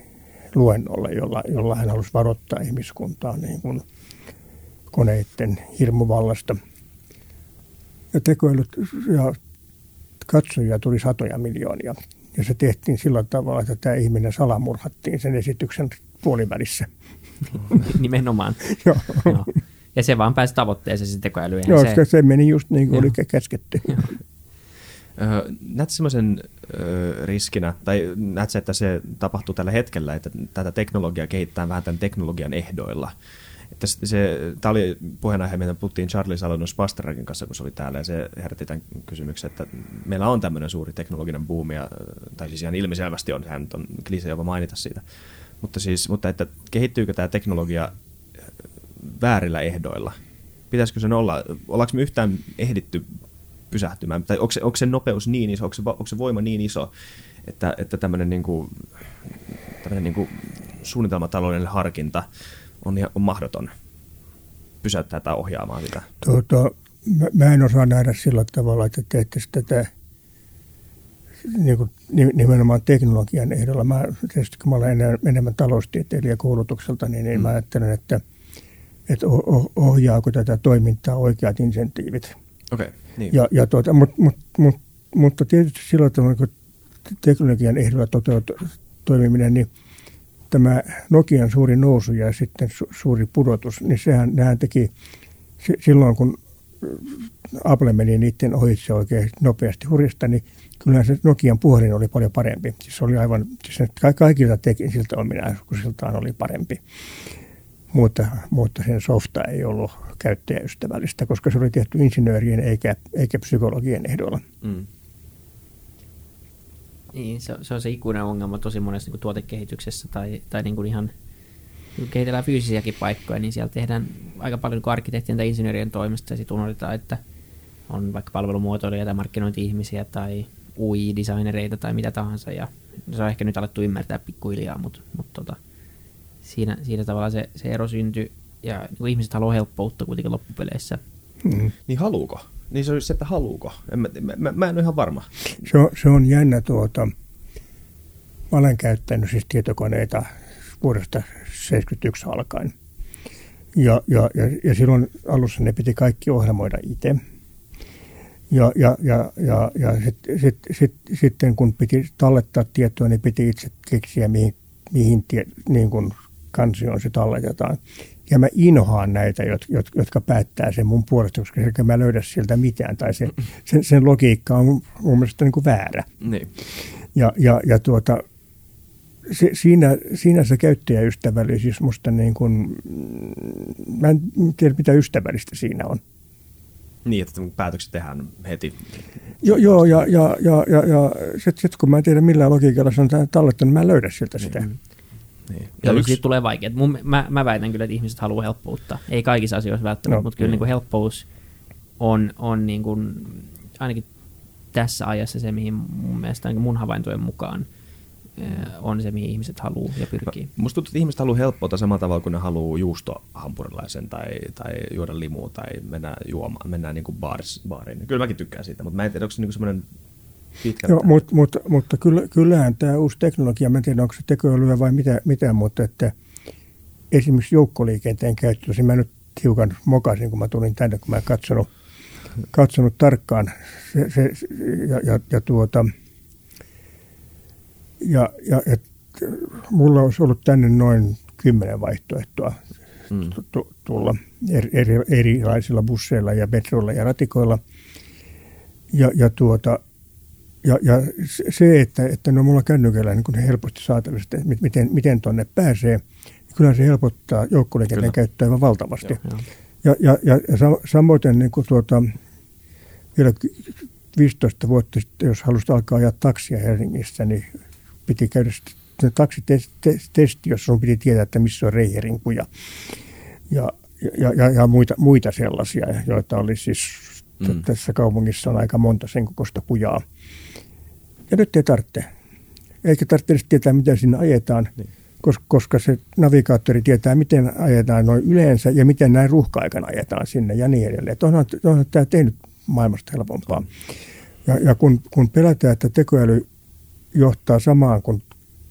luennolle, jolla, jolla hän halusi varoittaa ihmiskuntaa niin kuin koneiden hirmuvallasta. Ja tekoälyt ja katsojia tuli satoja miljoonia. Ja se tehtiin sillä tavalla, että tämä ihminen salamurhattiin sen esityksen puolivälissä. Nimenomaan. Joo. Joo. Ja se vaan pääsi tavoitteeseen se tekoäly. Joo, se, se meni just niin kuin oli käsketty. Näetkö semmoisen riskinä, tai näetkö, että se tapahtuu tällä hetkellä, että tätä teknologiaa kehittää vähän tämän teknologian ehdoilla? Että se, tämä oli puheenaihe, mitä puhuttiin Charlie Salonos Pasterakin kanssa, kun se oli täällä, ja se herätti tämän kysymyksen, että meillä on tämmöinen suuri teknologinen buumi, tai siis ihan ilmiselvästi on, hän on klise jopa mainita siitä, mutta, siis, mutta että kehittyykö tämä teknologia väärillä ehdoilla? Pitäisikö sen olla, ollaanko me yhtään ehditty pysähtymään, tai onko se, onko se nopeus niin iso, onko se, onko se voima niin iso, että, että tämmöinen, niin kuin, tämmöinen niin kuin suunnitelmataloudellinen harkinta on, on mahdoton pysäyttää tai ohjaamaan sitä? Tuota, mä, mä en osaa nähdä sillä tavalla, että teette tätä niin kuin nimenomaan teknologian ehdolla. Mä, tietysti kun mä olen enemmän taloustieteilijä koulutukselta, niin, niin mm. mä ajattelen, että, että ohjaako tätä toimintaa oikeat insentiivit. Okay, niin. ja, ja tuota, mut, mut, mut, mutta tietysti silloin, että kun teknologian ehdolla toteutuu toimiminen, niin tämä Nokian suuri nousu ja sitten su, suuri pudotus, niin sehän, nehän teki silloin, kun Apple meni niiden ohitse oikein nopeasti hurjasta, niin kyllähän se Nokian puhelin oli paljon parempi. Siis oli aivan, siis kaikilta siltä ominaisuuksiltaan oli parempi. Mutta, mutta sen softa ei ollut käyttäjäystävällistä, koska se oli tehty insinöörien eikä, eikä psykologien ehdolla. Mm. Niin, se, se on se ikuinen ongelma tosi monessa niin tuotekehityksessä tai, tai niin kuin ihan kun kehitellään fyysisiäkin paikkoja, niin siellä tehdään aika paljon niin arkkitehtien tai insinöörien toimesta ja sitten unohdetaan, että on vaikka palvelumuotoilijoita tai markkinointi-ihmisiä tai UI-designereita tai mitä tahansa ja se on ehkä nyt alettu ymmärtää pikkuhiljaa, mutta, mutta tota, siinä, siinä tavalla se, se ero syntyi ja niin ihmiset haluaa helppoutta kuitenkin loppupeleissä. Mm. Niin haluuko? Niin se on se, että haluuko. En, mä, mä, mä, en ole ihan varma. Se on, se on jännä tuota. Mä olen käyttänyt siis tietokoneita vuodesta 1971 alkaen. Ja, ja, ja, ja silloin alussa ne piti kaikki ohjelmoida itse. Ja, ja, ja, ja, ja sitten sit, sit, sitten kun piti tallettaa tietoa, niin piti itse keksiä, mihin, mihin tie, niin kuin kansioon se talletetaan. Ja mä inhoan näitä, jotka päättää sen mun puolesta, koska mä löydä sieltä mitään. Tai se, sen, sen logiikka on mun mielestä niin kuin väärä. Niin. Ja, ja, ja tuota, se, siinä, siinä se käyttäjäystävällisyys musta niin kuin, mä en tiedä mitä ystävällistä siinä on. Niin, että päätökset tehdään heti. Joo, joo ja, ja, ja, ja, ja sitten sit, kun mä en tiedä millään logiikalla se on tallettanut, niin mä en löydä sieltä sitä. Mm-hmm. Niin. Ja, yksi... siitä tulee vaikea. Mun, mä, mä väitän kyllä, että ihmiset haluaa helppoutta. Ei kaikissa asioissa välttämättä, no, mutta kyllä niin kuin helppous on, on niin kuin, ainakin tässä ajassa se, mihin mun mielestä niin mun havaintojen mukaan on se, mihin ihmiset haluaa ja pyrkii. Musta tuntuu, että ihmiset haluaa helppoutta samalla tavalla kuin ne haluaa juustohampurilaisen tai, tai juoda limua tai mennä juomaan, mennään niin kuin baaris, baariin. Kyllä mäkin tykkään siitä, mutta mä en tiedä, onko se niin semmoinen pitkä. Joo, mutta, mutta, mutta kyllä, kyllähän tämä uusi teknologia, mä en tiedä onko se tekoälyä vai mitä, mitä mutta että esimerkiksi joukkoliikenteen käyttö, mä nyt hiukan mokasin, kun mä tulin tänne, kun mä en katsonut, katsonut tarkkaan se, se, ja, ja, ja tuota, ja, ja et, mulla olisi ollut tänne noin kymmenen vaihtoehtoa mm. tulla eri, eri, erilaisilla busseilla ja metroilla ja ratikoilla. Ja, ja, tuota, ja, ja se, että, että no mulla kännykällä niin kun helposti saatavista, että miten, miten tuonne pääsee, niin kyllä se helpottaa joukkoliikenteen käyttöä aivan valtavasti. Joo, joo. Ja, ja, ja, ja samoin niin kuin tuota, vielä 15 vuotta sitten, jos halusit alkaa ajaa taksia Helsingissä, niin piti käydä taksitesti, jossa sun piti tietää, että missä on reiherin ja, ja, ja, ja muita, muita sellaisia, joita oli siis mm. tässä kaupungissa on aika monta sen kokoista kujaa. Ja nyt ei tarvitse. Eikä tarvitse edes tietää, mitä sinne ajetaan, niin. koska, koska se navigaattori tietää, miten ajetaan noin yleensä ja miten näin ruuhka-aikana ajetaan sinne ja niin edelleen. Onhan, onhan tämä tehnyt maailmasta helpompaa. Ja, ja kun, kun pelätään, että tekoäly johtaa samaan kuin,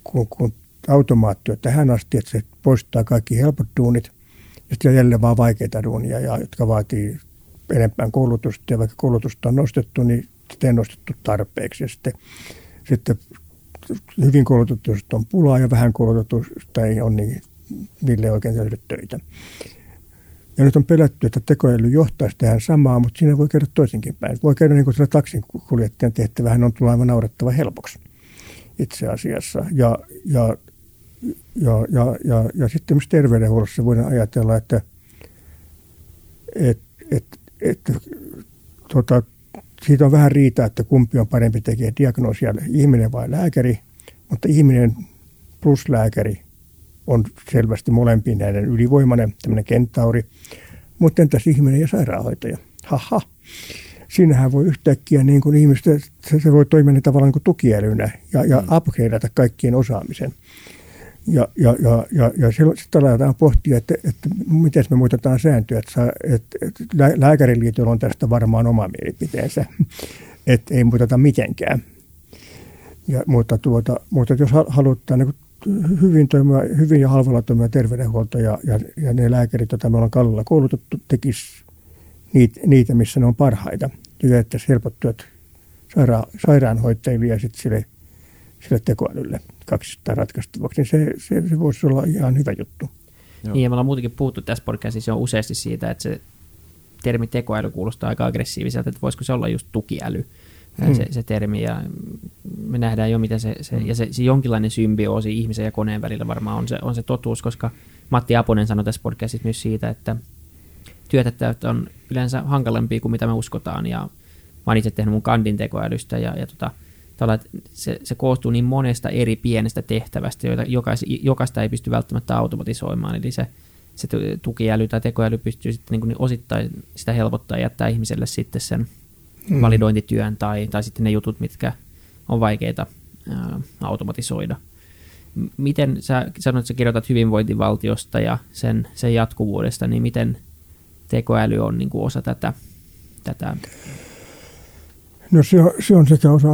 kuin, kuin automaatio tähän asti, että se poistaa kaikki helpot duunit ja sitten jälleen vaan vaikeita duunia, ja, jotka vaatii enempään koulutusta ja vaikka koulutusta on nostettu, niin sitä ei nostettu tarpeeksi ja sitten, sitten hyvin koulutetusta on pulaa ja vähän koulutetusta ei ole, niin niille ei oikein tehdä töitä. Ja nyt on pelätty, että tekoäly johtaisi tähän samaan, mutta siinä voi käydä toisinkin päin. Voi käydä niin kuin sillä taksinkuljettajan tehtävähän on tullut aivan naurettava helpoksi itse asiassa. Ja, ja, ja, ja, ja, ja sitten myös terveydenhuollossa voidaan ajatella, että et, et, et, tota, siitä on vähän riitä, että kumpi on parempi tekee diagnoosia, ihminen vai lääkäri, mutta ihminen plus lääkäri on selvästi molempien näiden ylivoimainen, tämmöinen kentauri. Mutta entäs ihminen ja sairaanhoitaja? Haha siinähän voi yhtäkkiä niin kuin ihmistä, se, se voi toimia niin tavallaan niin kuin tukielynä ja, ja mm. upgradeata kaikkien osaamisen. Ja, ja, ja, ja, ja sitten aletaan pohtia, että, että miten me muutetaan sääntöjä. Että, että, että lääkäriliitolla on tästä varmaan oma mielipiteensä, että ei muuteta mitenkään. Ja, mutta, tuota, mutta jos halutaan niin hyvin, toimia, hyvin ja halvalla toimia terveydenhuolto ja, ja, ja ne lääkärit, joita me ollaan kallella koulutettu, tekisi niitä, niitä, missä ne on parhaita. Ja että helpottuvat saira- sairaanhoitajille ja sitten sille, sille tekoälylle kaksistaan ratkaistavaksi, niin se, se, se voisi olla ihan hyvä juttu. Joo. Niin, ja me ollaan muutenkin puhuttu tässä podcastissa on useasti siitä, että se termi tekoäly kuulostaa aika aggressiiviselta, että voisiko se olla just tukiäly, hmm. se, se termi, ja me nähdään jo, mitä se, se hmm. ja se, se jonkinlainen symbioosi ihmisen ja koneen välillä varmaan on se, on se totuus, koska Matti Aponen sanoi tässä podcastissa myös siitä, että työtehtävät on yleensä hankalampia kuin mitä me uskotaan, ja mä oon itse tehnyt mun kandin tekoälystä, ja, ja tota, että se, se koostuu niin monesta eri pienestä tehtävästä, joita jokais, jokaista ei pysty välttämättä automatisoimaan, eli se, se tukiäly tai tekoäly pystyy sitten niin osittain sitä helpottaa ja jättää ihmiselle sitten sen mm. validointityön tai, tai sitten ne jutut, mitkä on vaikeita ää, automatisoida. Miten sä sanoit, että sä kirjoitat hyvinvointivaltiosta ja sen, sen jatkuvuudesta, niin miten tekoäly on niin kuin osa tätä, tätä No se on, se on sekä osa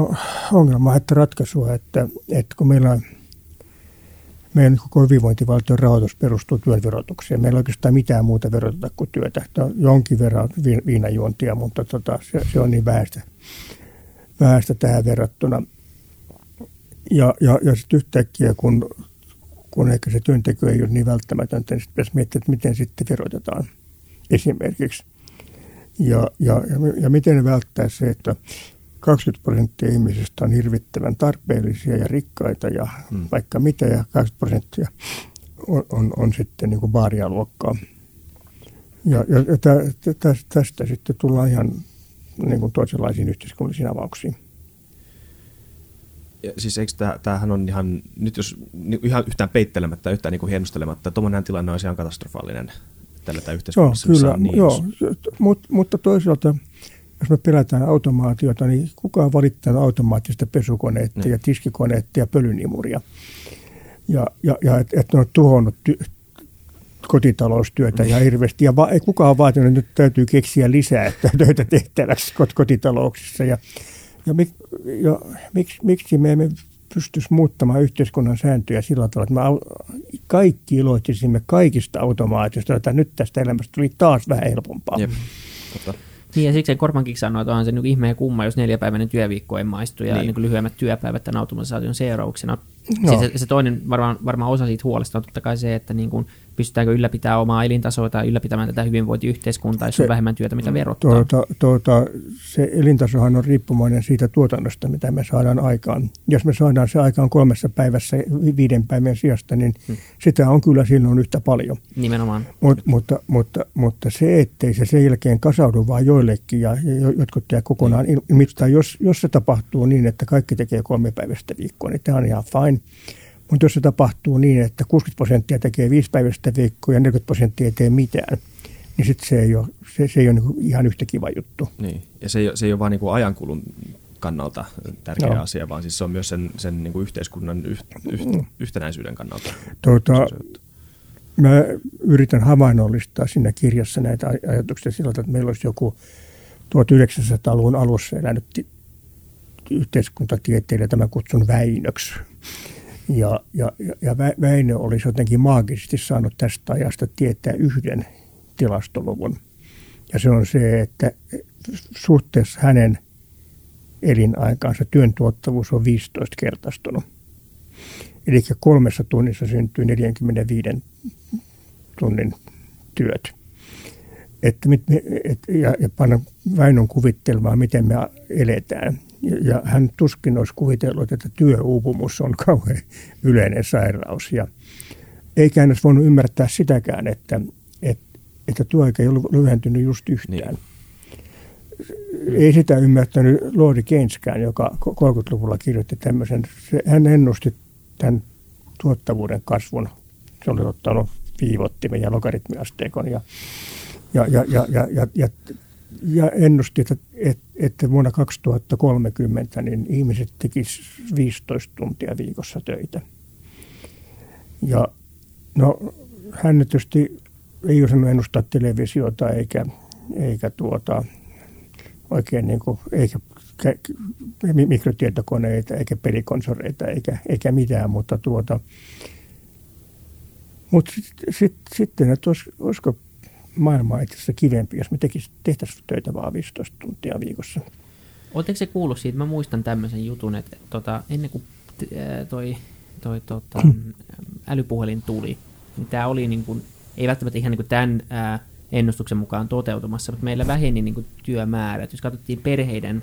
ongelmaa että ratkaisua, että, että kun meillä on meidän koko hyvinvointivaltion rahoitus perustuu työn verotukseen. Meillä ei oikeastaan mitään muuta veroteta kuin työtä. Tämä on jonkin verran viinajuontia, mutta tota, se, se, on niin vähäistä, vähäistä tähän verrattuna. Ja, ja, ja sitten yhtäkkiä, kun, kun ehkä se työnteko ei ole niin välttämätöntä, niin sitten pitäisi miettiä, että miten sitten verotetaan esimerkiksi – ja, ja, ja miten välttää se, että 20 prosenttia ihmisistä on hirvittävän tarpeellisia ja rikkaita ja hmm. vaikka mitä, ja 20 prosenttia on, on, on sitten niin kuin baarialuokkaa. Ja, ja, ja tä, tä, tästä sitten tullaan ihan niin kuin toisenlaisiin yhteiskunnallisiin avauksiin. Ja siis eikö tämä, tämähän on ihan, nyt jos niin ihan yhtään peittelemättä, yhtään niin kuin hienostelematta, tuommoinen tilanne on ihan katastrofaalinen tällä yhteiskunnassa, joo, kyllä, niin joo, mut, mutta toisaalta jos me pelätään automaatiota, niin kuka on valittanut automaattista pesukoneetta niin. ja tiskikoneetta ja pölynimuria. Ja, ja, ja että et ne on tuhonnut ty- kotitaloustyötä ja hirveästi. Ja va- ei kukaan vaatinut, että nyt täytyy keksiä lisää töitä tehtäväksi kotitalouksissa. Ja, ja, mik, ja miksi, miksi me emme pystyisi muuttamaan yhteiskunnan sääntöjä sillä tavalla, että me kaikki iloitsisimme kaikista automaatiosta, että nyt tästä elämästä tuli taas vähän helpompaa. Jep. Tota. Niin ja siksi Korpankin sanoi, että on se niin ihme ja kumma, jos neljäpäiväinen työviikko ei maistu ja niin. Niin lyhyemmät työpäivät tämän automatisaation seurauksena. No. Siis se, se toinen varmaan, varmaan osa siitä huolesta on totta kai se, että niin kuin pystytäänkö ylläpitämään omaa elintasoa tai ylläpitämään tätä hyvinvointiyhteiskuntaa, jos se, on vähemmän työtä, mitä verottaa. Tuota, tuota, se elintasohan on riippumainen siitä tuotannosta, mitä me saadaan aikaan. Jos me saadaan se aikaan kolmessa päivässä viiden päivän sijasta, niin hmm. sitä on kyllä silloin yhtä paljon. Nimenomaan. Mut, mutta, mutta, mutta se, ettei se sen jälkeen kasaudu vaan joillekin ja jotkut jää kokonaan hmm. ilmittaa, jos, jos se tapahtuu niin, että kaikki tekee kolme päivästä viikkoa, niin tämä on ihan fine. Mutta jos se tapahtuu niin, että 60 prosenttia tekee viisi päivästä viikkoa ja 40 prosenttia ei tee mitään, niin sitten se ei ole, se, se ei ole niin ihan yhtä kiva juttu. Niin, ja se ei, se ei ole vain niin ajankulun kannalta tärkeä no. asia, vaan siis se on myös sen, sen niin kuin yhteiskunnan yh, yh, mm. yhtenäisyyden kannalta. Tuota, mä yritän havainnollistaa siinä kirjassa näitä ajatuksia sillä tavalla, että meillä olisi joku 1900-luvun alussa elänyt yhteiskuntatieteilijä, tämä kutsun Väinöksi. Ja, ja, ja Väinö olisi jotenkin maagisesti saanut tästä ajasta tietää yhden tilastoluvun. Ja se on se, että suhteessa hänen elinaikaansa työn tuottavuus on 15 kertaistunut. Eli kolmessa tunnissa syntyy 45 tunnin työt. Että et, ja, ja panna Väinön kuvittelmaa, miten me eletään. Ja hän tuskin olisi kuvitellut, että työuupumus on kauhean yleinen sairaus. Ja eikä hän olisi voinut ymmärtää sitäkään, että, että, että työaika ei ollut lyhentynyt just yhtään. Niin. Ei sitä ymmärtänyt Lordi Keyneskään, joka 30-luvulla kirjoitti tämmöisen. Hän ennusti tämän tuottavuuden kasvun. Se oli ottanut viivottimen ja logaritmiasteikon ja, ja, ja, ja, ja, ja, ja ja ennusti, että, että, vuonna 2030 niin ihmiset tekisivät 15 tuntia viikossa töitä. Ja no, hän tietysti ei osannut ennustaa televisiota eikä, eikä tuota, oikein niin kuin, eikä mikrotietokoneita eikä pelikonsoreita eikä, eikä mitään, mutta tuota, mutta sitten sit, sitten, että olisiko maailma itse asiassa kivempi, jos me tekis, tehtäisiin töitä vaan 15 tuntia viikossa. Oletteko se kuullut siitä? Mä muistan tämmöisen jutun, että tota, ennen kuin toi, toi tota, älypuhelin tuli, niin tämä oli niin kuin, ei välttämättä ihan niin kuin tämän ää, ennustuksen mukaan toteutumassa, mutta meillä väheni niin kuin työmäärät. Jos katsottiin perheiden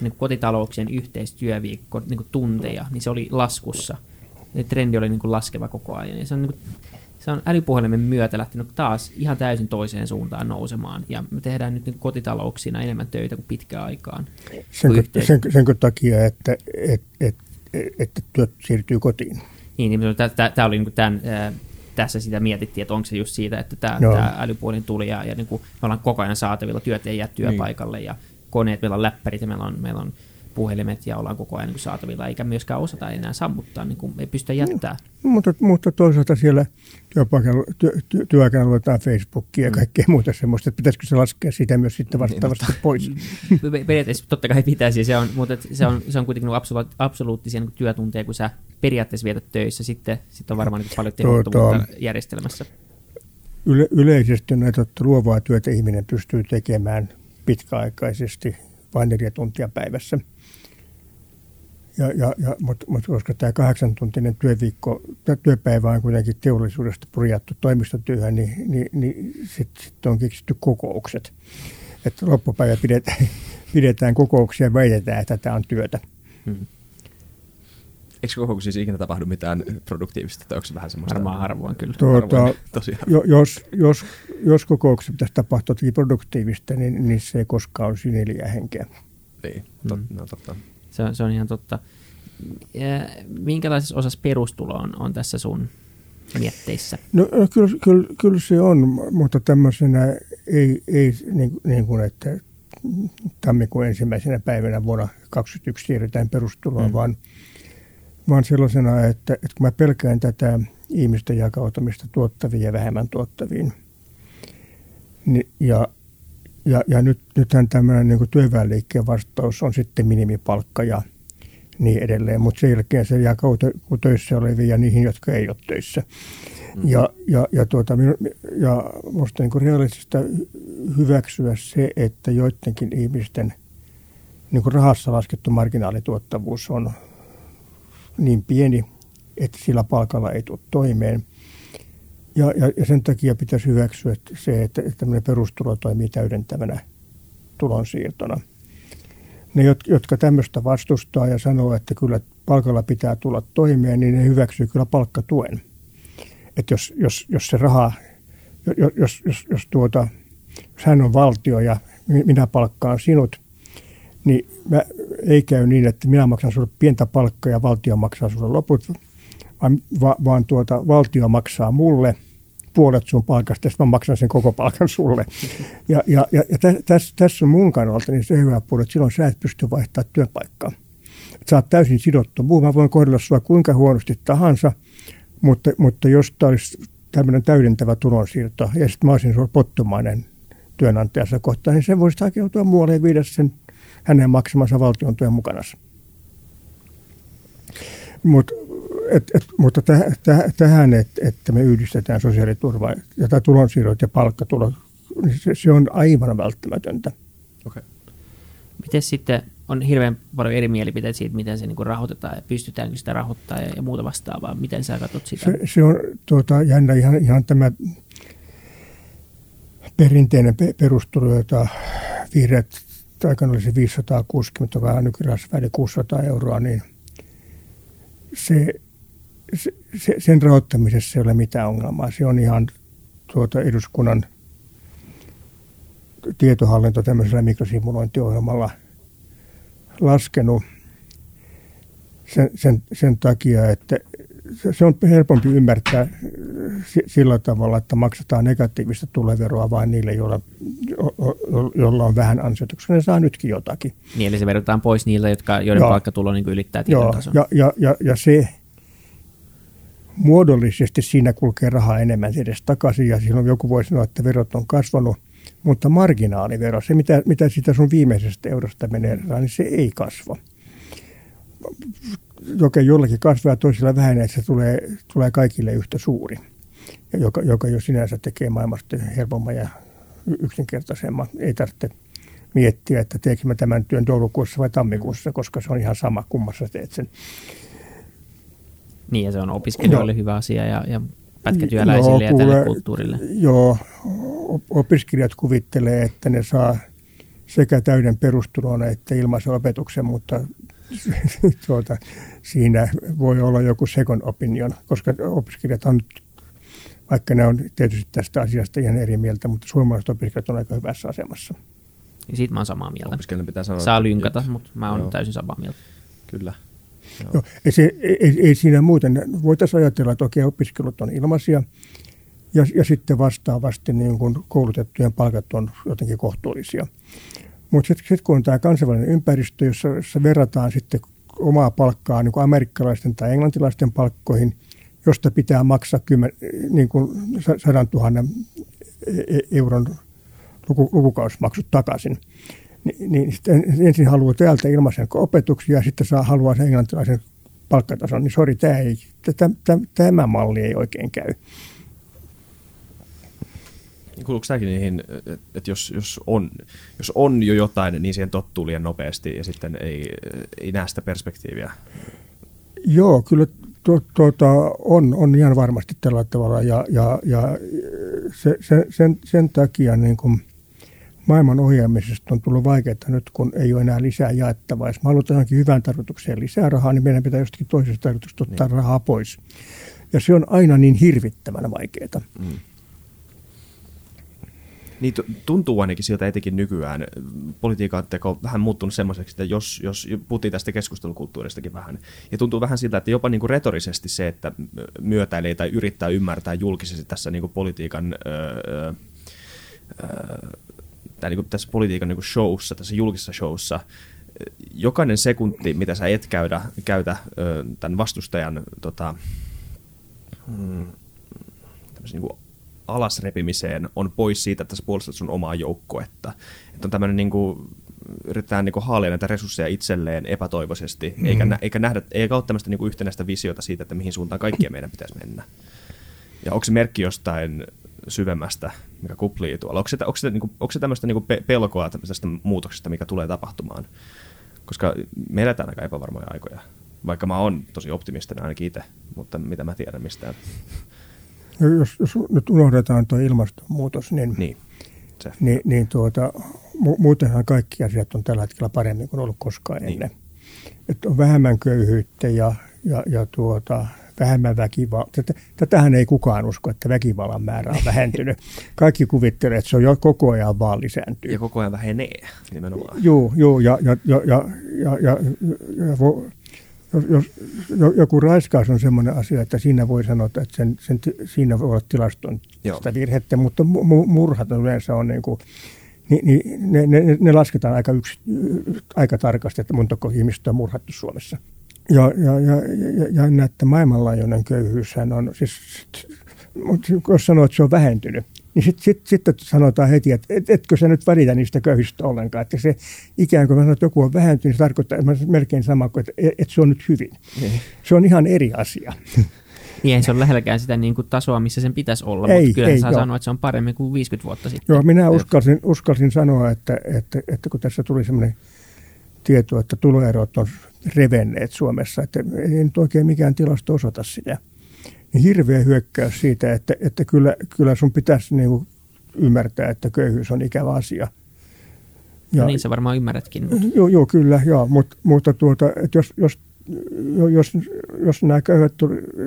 niin kotitalouksien yhteistyöviikko niin kuin tunteja, niin se oli laskussa. Ja trendi oli niin kuin laskeva koko ajan. Ja se on niin kuin, se on älypuhelimen myötä lähtenyt taas ihan täysin toiseen suuntaan nousemaan. Ja me tehdään nyt niin kotitalouksina enemmän töitä kuin pitkään aikaan. Sen, sen, sen takia, että et, et, et, et työt siirtyy kotiin. Niin, niin tämä oli niin tämän, tässä sitä mietittiin, että onko se just siitä, että tämä, tämä älypuhelin tuli ja, ja niin kuin me ollaan koko ajan saatavilla, työt ei jää työpaikalle niin. ja koneet, meillä on läppärit ja meillä on, meillä on puhelimet ja ollaan koko ajan niin saatavilla, eikä myöskään osata enää sammuttaa, niin kuin ei pystytä jättää. No, mutta, mutta toisaalta siellä työpaikalla, työ, työ, työaikana luetaan Facebookia ja mm. kaikkea muuta semmoista, että pitäisikö se laskea sitä myös sitten niin, vastaavasti niin, pois? Periaatteessa totta kai pitäisi, se on, mutta se on, se on kuitenkin niin absoluuttisia niin työtunteja, kun sä periaatteessa vietät töissä, sitten, sitten on varmaan niin paljon tehottomuutta tuota, järjestelmässä. Yle, yleisesti näitä luovaa työtä ihminen pystyy tekemään pitkäaikaisesti vain neljä tuntia päivässä – ja, ja, ja, mutta, mutta koska tämä kahdeksantuntinen työviikko, työpäivä on kuitenkin teollisuudesta purjattu toimistotyöhön, niin, niin, niin sitten sit on keksitty kokoukset. Että loppupäivä pidetään, pidetään kokouksia ja väitetään, että tämä on työtä. Hmm. Eikö kokouksissa ikinä tapahdu mitään produktiivista, tai onko se vähän semmoista? Varmaan harvoin kyllä. Tuota, harvoin, tosi harvoin. jos, jos, jos kokouksessa pitäisi tapahtua produktiivista, niin, niin se ei koskaan olisi neljä henkeä. Niin, tot, mm. no, totta. Se on, se on ihan totta. Ja minkälaisessa osassa perustulo on, on tässä sun mietteissä? No, no kyllä, kyllä, kyllä se on, mutta tämmöisenä ei, ei niin, niin kuin, että tammikuun ensimmäisenä päivänä vuonna 2021 siirretään perustuloa, mm. vaan, vaan sellaisena, että, että kun mä pelkään tätä ihmisten jakautumista tuottaviin ja vähemmän tuottaviin, niin, ja ja, ja nyt, nythän tämmöinen niin työväenliikkeen vastaus on sitten minimipalkka ja niin edelleen, mutta sen jälkeen se jää töissä olevia ja niihin, jotka ei ole töissä. Mm. Ja, ja, ja, tuota, ja minusta niin realistista hyväksyä se, että joidenkin ihmisten niin kuin rahassa laskettu marginaalituottavuus on niin pieni, että sillä palkalla ei tule toimeen. Ja, ja, ja sen takia pitäisi hyväksyä se, että, että tämmöinen perustulo toimii täydentävänä tulonsiirtona. Ne, jotka tämmöistä vastustaa ja sanoo, että kyllä palkalla pitää tulla toimeen, niin ne hyväksyy kyllä palkkatuen. Että jos, jos, jos se raha, jos, jos, jos, jos, tuota, jos hän on valtio ja minä palkkaan sinut, niin mä, ei käy niin, että minä maksan sinulle pientä palkkaa ja valtio maksaa sinulle loput, vaan, vaan tuota, valtio maksaa mulle puolet sun palkasta, sitten mä maksan sen koko palkan sulle. Ja, ja, ja, ja tässä, tässä on mun kannalta niin se hyvä puoli, että silloin sä et pysty vaihtamaan työpaikkaa. Sä oot täysin sidottu. Mä voin kohdella sua kuinka huonosti tahansa, mutta, mutta jos tämä olisi tämmöinen täydentävä tulonsiirto ja sitten mä olisin pottumainen työnantajansa kohtaan, niin se voisi hakeutua muualle ja viedä sen hänen maksamansa valtion työn mukana. Mutta et, et, mutta täh, täh, tähän, et, että me yhdistetään sosiaaliturva ja tulonsiirrot ja palkkatulot, niin se, se on aivan välttämätöntä. Okay. Miten sitten on hirveän paljon eri mielipiteitä siitä, miten se niin rahoitetaan ja pystytäänkö sitä rahoittamaan ja, ja muuta vastaavaa. Miten sä katsot sitä? Se, se on tuota, jännä ihan, ihan tämä perinteinen perustulo, jota vihreät aikana olisi 560, joka on nykyään 600 euroa, niin se se, sen rahoittamisessa ei ole mitään ongelmaa. Se on ihan tuota eduskunnan tietohallinto tämmöisellä mikrosimulointiohjelmalla laskenut sen, sen, sen takia, että se on helpompi ymmärtää sillä tavalla, että maksetaan negatiivista tuleveroa vain niille, joilla, joilla on vähän ansioita, koska ne saa nytkin jotakin. Niin, eli se verotetaan pois niiltä, jotka, joiden palkkatulo niin ylittää tietyn tason. Ja, ja, ja, ja se, muodollisesti siinä kulkee rahaa enemmän edes takaisin ja silloin joku voi sanoa, että verot on kasvanut, mutta marginaalivero, se mitä, mitä sitä sun viimeisestä eurosta menee, niin se ei kasva. Joka jollakin kasvaa toisilla vähenee, että se tulee, tulee kaikille yhtä suuri, joka, joka jo sinänsä tekee maailmasta helpomman ja yksinkertaisemman. Ei tarvitse miettiä, että teekö mä tämän työn joulukuussa vai tammikuussa, koska se on ihan sama, kummassa teet sen. Niin, ja se on opiskelijoille no. hyvä asia ja, ja pätkätyöläisille joo, ja tälle kulttuurille. Joo, opiskelijat kuvittelee, että ne saa sekä täyden perustulon että ilmaisen opetuksen, mutta tuota, siinä voi olla joku second opinion, koska opiskelijat on vaikka ne on tietysti tästä asiasta ihan eri mieltä, mutta suomalaiset opiskelijat on aika hyvässä asemassa. Ja siitä mä oon samaa mieltä. Opiskelijan pitää sanoa. Saa lynkata, mutta mä oon Joo. täysin samaa mieltä. Kyllä. Joo, ei, se, ei, ei siinä muuten, voitaisiin ajatella, että okei, opiskelut on ilmaisia ja, ja sitten vastaavasti niin kun koulutettujen palkat on jotenkin kohtuullisia. Mutta sitten sit, kun on tämä kansainvälinen ympäristö, jossa, jossa verrataan sitten omaa palkkaa niin kuin amerikkalaisten tai englantilaisten palkkoihin, josta pitää maksaa kymmen, niin kuin sa- sadan tuhannen e- e- euron luku, lukukausimaksut takaisin. Ni, niin sitten ensin haluaa täältä ilmaisen opetuksia ja sitten saa haluaa sen englantilaisen palkkatason, niin sori, tämä, ei, tämä, malli ei oikein käy. Kuuluuko tämäkin niihin, että jos, jos, on, jos on jo jotain, niin siihen tottuu liian nopeasti ja sitten ei, ei näe sitä perspektiiviä? Joo, kyllä to, tuota, on, on ihan varmasti tällä tavalla ja, ja, ja se, se, sen, sen takia niin kuin maailman ohjaamisesta on tullut vaikeaa nyt, kun ei ole enää lisää jaettavaa. Jos me halutaan johonkin hyvään tarkoitukseen lisää rahaa, niin meidän pitää jostakin toisesta tarkoituksesta ottaa niin. rahaa pois. Ja se on aina niin hirvittävän vaikeaa. Mm. Niin tu- tuntuu ainakin siltä etenkin nykyään. Politiikan teko on vähän muuttunut semmoiseksi, että jos, jos puhuttiin tästä keskustelukulttuuristakin vähän, ja tuntuu vähän siltä, että jopa niin kuin retorisesti se, että myötäilee tai yrittää ymmärtää julkisesti tässä niin kuin politiikan öö, öö, tai niin kuin tässä politiikan niin kuin showssa, tässä julkisessa showssa, jokainen sekunti, mitä sä et käydä, käytä tämän vastustajan tota, mm, niin kuin alasrepimiseen on pois siitä, että sä puolustat sun omaa joukkuetta. Että on tämmöinen niin kuin, yritetään niin haalia näitä resursseja itselleen epätoivoisesti, mm-hmm. eikä, nä, eikä, nähdä, eikä ole tämmöistä niin yhtenäistä visiota siitä, että mihin suuntaan kaikkien meidän pitäisi mennä. Ja onko se merkki jostain syvemmästä, mikä kuplii tuolla? Onko se, onko se, niin kuin, onko se tämmöistä niin pe- pelkoa tästä muutoksesta, mikä tulee tapahtumaan? Koska me eletään aika epävarmoja aikoja. Vaikka mä oon tosi optimistinen ainakin itse, mutta mitä mä tiedän mistään. No, Jos, jos nyt unohdetaan tuo ilmastonmuutos, niin, Niin, se. niin, niin tuota, mu- muutenhan kaikki asiat on tällä hetkellä paremmin kuin ollut koskaan Niin. ennen. Että on vähemmän köyhyyttä ja, ja, ja tuota, vähemmän väkivaltaa. Tätä, tätähän ei kukaan usko, että väkivallan määrä on vähentynyt. Kaikki kuvittelee, että se on jo koko ajan vaan lisääntyy. Ja koko ajan vähenee nimenomaan. Joo, joo ja, ja, ja, ja, ja, ja, ja vo, jos, jos jo- joku raiskaus on sellainen asia, että siinä voi sanoa, että sen, sen, siinä voi olla tilaston Joo. sitä virhettä, mutta mu- mu- murhat yleensä on niin kuin, niin, niin ne, ne, ne, lasketaan aika, yksi, aika tarkasti, että montako ihmistä on murhattu Suomessa. Ja, ja, ja, ja, ja näette maailmanlaajuinen köyhyyshän on, siis, jos sanoo, että se on vähentynyt, niin sitten sit, sit sanotaan heti, että et, etkö sä nyt välitä niistä köyhistä ollenkaan. Että se ikään kuin mä sanon, että joku on vähentynyt, se tarkoittaa että melkein sama kuin, että et, et se on nyt hyvin. Niin. Se on ihan eri asia. Niin ei se ole lähelläkään sitä niin kuin tasoa, missä sen pitäisi olla, Ei, mutta kyllä ei, saa joo. sanoa, että se on paremmin kuin 50 vuotta sitten. Joo, minä uskalsin, uskalsin sanoa, että, että, että kun tässä tuli sellainen tieto, että tuloerot on revenneet Suomessa, että ei nyt oikein mikään tilasto osoita sitä. Niin hirveä hyökkäys siitä, että, että kyllä, kyllä sun pitäisi niin kuin ymmärtää, että köyhyys on ikävä asia. Ja niin sä varmaan ymmärrätkin. Joo, joo kyllä, joo, mutta, mutta tuota, että jos, jos, jos, jos nämä köyhät,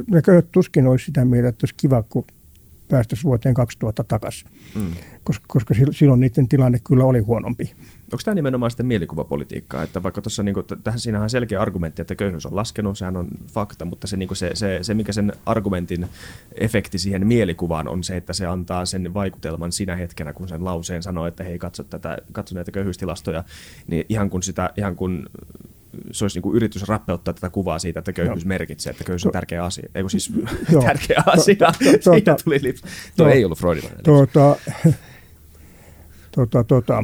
nämä köyhät tuskin olisi sitä mieltä, että olisi kiva, kun päästäisiin vuoteen 2000 takaisin, Mm. koska, koska sil- silloin niiden tilanne kyllä oli huonompi. Onko tämä nimenomaan sitten mielikuvapolitiikkaa, että vaikka tuossa niinku, t- tähän siinähän on selkeä argumentti, että köyhyys on laskenut, sehän on fakta, mutta se, niinku se, se, se, mikä sen argumentin efekti siihen mielikuvaan on se, että se antaa sen vaikutelman sinä hetkenä, kun sen lauseen sanoo, että hei katso, tätä, katso näitä köyhyystilastoja, niin ihan kun, sitä, ihan kun se olisi niinku yritys rappeuttaa tätä kuvaa siitä, että köyhyys Joo. merkitsee, että köyhyys on tärkeä asia. Ei kun siis Joo. tärkeä To- asia. to- to- Siitä tuota- tuli lips. Tuo ei ollut freudilainen. Tuota, tuota, tuota,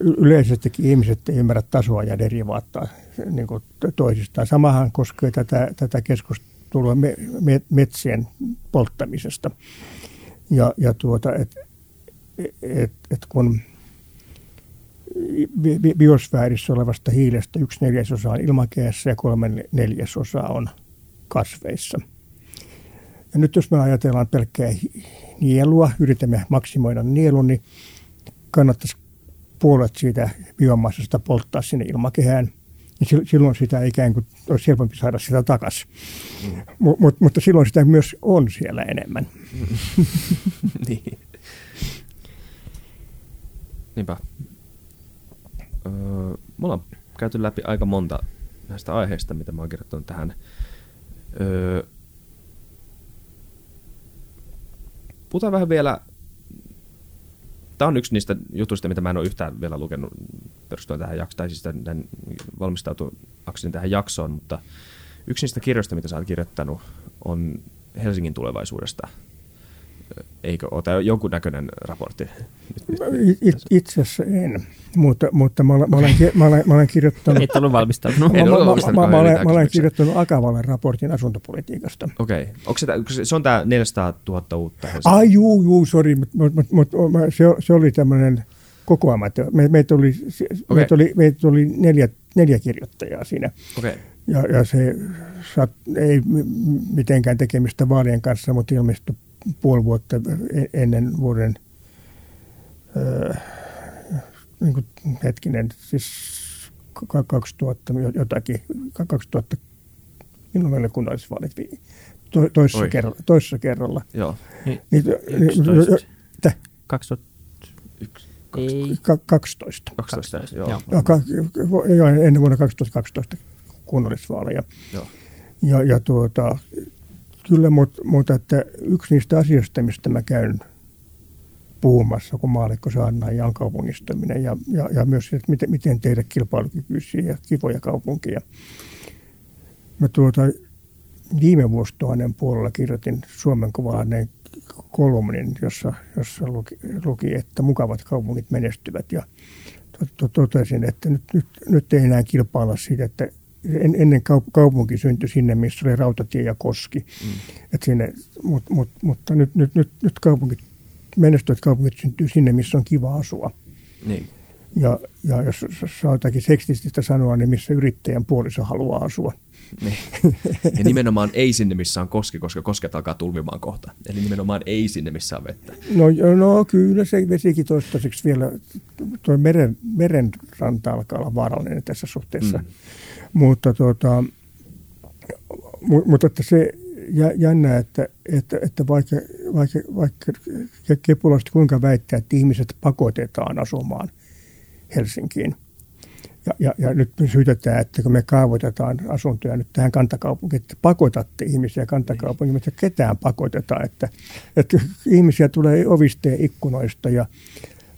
yleisestikin ihmiset ei ymmärrä tasoa ja derivaattaa niin kuin to- toisistaan. Samahan koskee tätä, tätä keskustelua me, me, metsien polttamisesta. Ja, ja tuota, et, et, et kun biosfäärissä olevasta hiilestä yksi neljäsosa on ilmakehässä ja kolme neljäsosa on kasveissa. Ja nyt jos me ajatellaan pelkkää nielua, yritämme maksimoida nielun, niin kannattaisi puolet siitä biomassasta polttaa sinne ilmakehään. Ja sil- silloin sitä ikään kuin olisi helpompi saada sitä takaisin. Mm. Mut, mut, mutta silloin sitä myös on siellä enemmän. niin. Niinpä. Öö, me ollaan käyty läpi aika monta näistä aiheista, mitä mä oon kirjoittanut tähän. Öö, puhutaan vähän vielä Tämä on yksi niistä jutuista, mitä mä en ole yhtään vielä lukenut perustuen tähän jaksoon, tai siis tämän valmistautuakseni tähän jaksoon, mutta yksi niistä kirjoista, mitä sä oot kirjoittanut, on Helsingin tulevaisuudesta – eikö ole, tai jonkun näköinen raportti? It, itse asiassa en, mutta, mutta mä, olen, mä, olen, mä, olen, mä olen kirjoittanut... Et ollut valmistautunut. Mä, mä, mä, mä, olen, mä olen kirjoittanut Akavalle raportin asuntopolitiikasta. Okei. Okay. Onko se, se on tämä 400 000 uutta? Ai juu, juu, sori, mutta mut, mut, mut, se, se oli tämmöinen kokoamatta. Me, meitä oli, okay. meitä oli, meitä oli neljä, neljä kirjoittajaa siinä. Okay. Ja, ja se sat, ei mitenkään tekemistä vaalien kanssa, mutta ilmestyi puoli vuotta e-, ennen vuoden, äh, niin kuin hetkinen, siis 2000 jotakin, 2000, milloin meillä kunnallisvaalit to, toisessa, kerralla, toisessa kerralla. Joo. Niin, niin, 11. Niin, 2001. Ei. 12. 12, 12 joo. joo. joo. ennen vuonna 2012 kunnallisvaaleja. Joo. Ja, ja tuota, Kyllä, mutta, mutta että yksi niistä asioista, mistä mä käyn puhumassa, kun maallikko saadaan on kaupungistaminen ja, ja, ja myös että miten, miten tehdä kilpailukykyisiä ja kivoja kaupunkia. Mä tuota, viime vuosituhannen puolella kirjoitin Suomen kuvalainen kolumnin, jossa, jossa luki, luki, että mukavat kaupungit menestyvät ja totesin, että nyt, nyt, nyt ei enää kilpailla siitä, että en, ennen kaupunki syntyi sinne, missä oli rautatie ja koski. Mm. Et sinne, mut, mut, mutta nyt, nyt, nyt, nyt kaupungit, menestyvät kaupungit syntyy sinne, missä on kiva asua. Niin. Ja, ja jos saa jotakin seksististä sanoa, niin missä yrittäjän puoliso haluaa asua. Niin. Ja nimenomaan ei sinne, missä on koski, koska kosket alkaa tulvimaan kohta. Eli nimenomaan ei sinne, missä on vettä. No, no kyllä se vesikin toistaiseksi vielä, tuo meren, merenranta alkaa olla vaarallinen tässä suhteessa. Mm. Mutta, tota, mutta että se jännä, että, että, että vaikka, vaikka, vaikka Kepulasta kuinka väittää, että ihmiset pakotetaan asumaan Helsinkiin. Ja, ja, ja nyt me syytetään, että kun me kaavoitetaan asuntoja nyt tähän kantakaupunkiin, että pakotatte ihmisiä kantakaupunkiin, mutta ketään pakotetaan, että, että ihmisiä tulee ovista ja ikkunoista ja,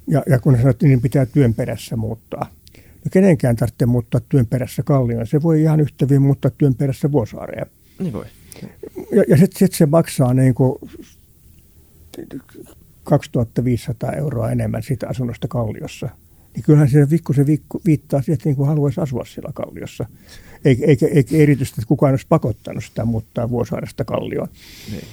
ja, ja kun sanottiin, niin pitää työn perässä muuttaa. No kenenkään tarvitse muuttaa työn perässä kallioon. Se voi ihan yhtä hyvin muuttaa työn perässä vuosaareen. Niin voi. Ja, ja sitten sit se maksaa niin kuin 2500 euroa enemmän siitä asunnosta kalliossa. Niin kyllähän se se viittaa siihen, että niin kuin haluaisi asua siellä kalliossa. Eikä, eikä, eikä erityisesti, että kukaan olisi pakottanut sitä muuttaa vuosaaresta kallioon. Niin.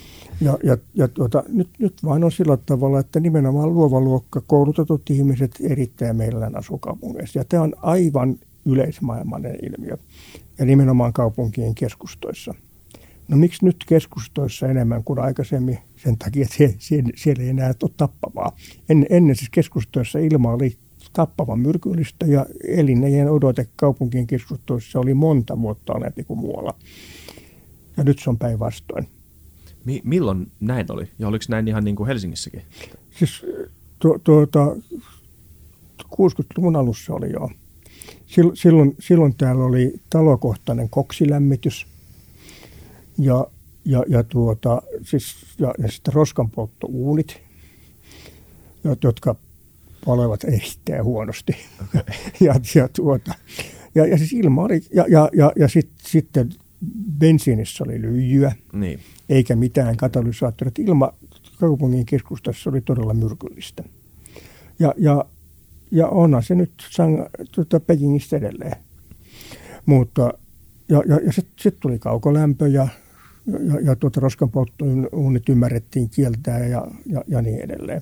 Ja, ja, ja tuota, nyt, nyt vaan on sillä tavalla, että nimenomaan luova luokka, koulutetut ihmiset erittäin meillä asukaupungeissa. Ja tämä on aivan yleismaailmainen ilmiö. Ja nimenomaan kaupunkien keskustoissa. No miksi nyt keskustoissa enemmän kuin aikaisemmin? Sen takia, että siellä, siellä ei enää ole tappavaa. En, ennen siis keskustoissa ilma oli tappavan myrkyllistä ja elinnejen odote kaupunkien keskustoissa oli monta vuotta alempi kuin muualla. Ja nyt se on päinvastoin. Mi- milloin näin oli? Ja oliko näin ihan niin kuin Helsingissäkin? Siis tu- tuota, 60-luvun alussa oli jo. Silloin, silloin täällä oli talokohtainen koksilämmitys ja, ja, ja, tuota, siis, ja, ja sitten roskanpolttouunit, jotka palevat erittäin huonosti. Okay. ja, ja, tuota, ja, ja siis ilma oli, ja, ja, ja, ja sit, sitten bensiinissä oli lyijyä, niin. eikä mitään katalysaattoria. Ilma kaupungin keskustassa oli todella myrkyllistä. Ja, ja, ja onhan se nyt sang, tuota, Pekingistä edelleen. Mutta, ja, ja, ja sitten sit tuli kaukolämpö ja, ja, ja tuota roskanpolttouunit ymmärrettiin kieltää ja, ja, ja niin edelleen.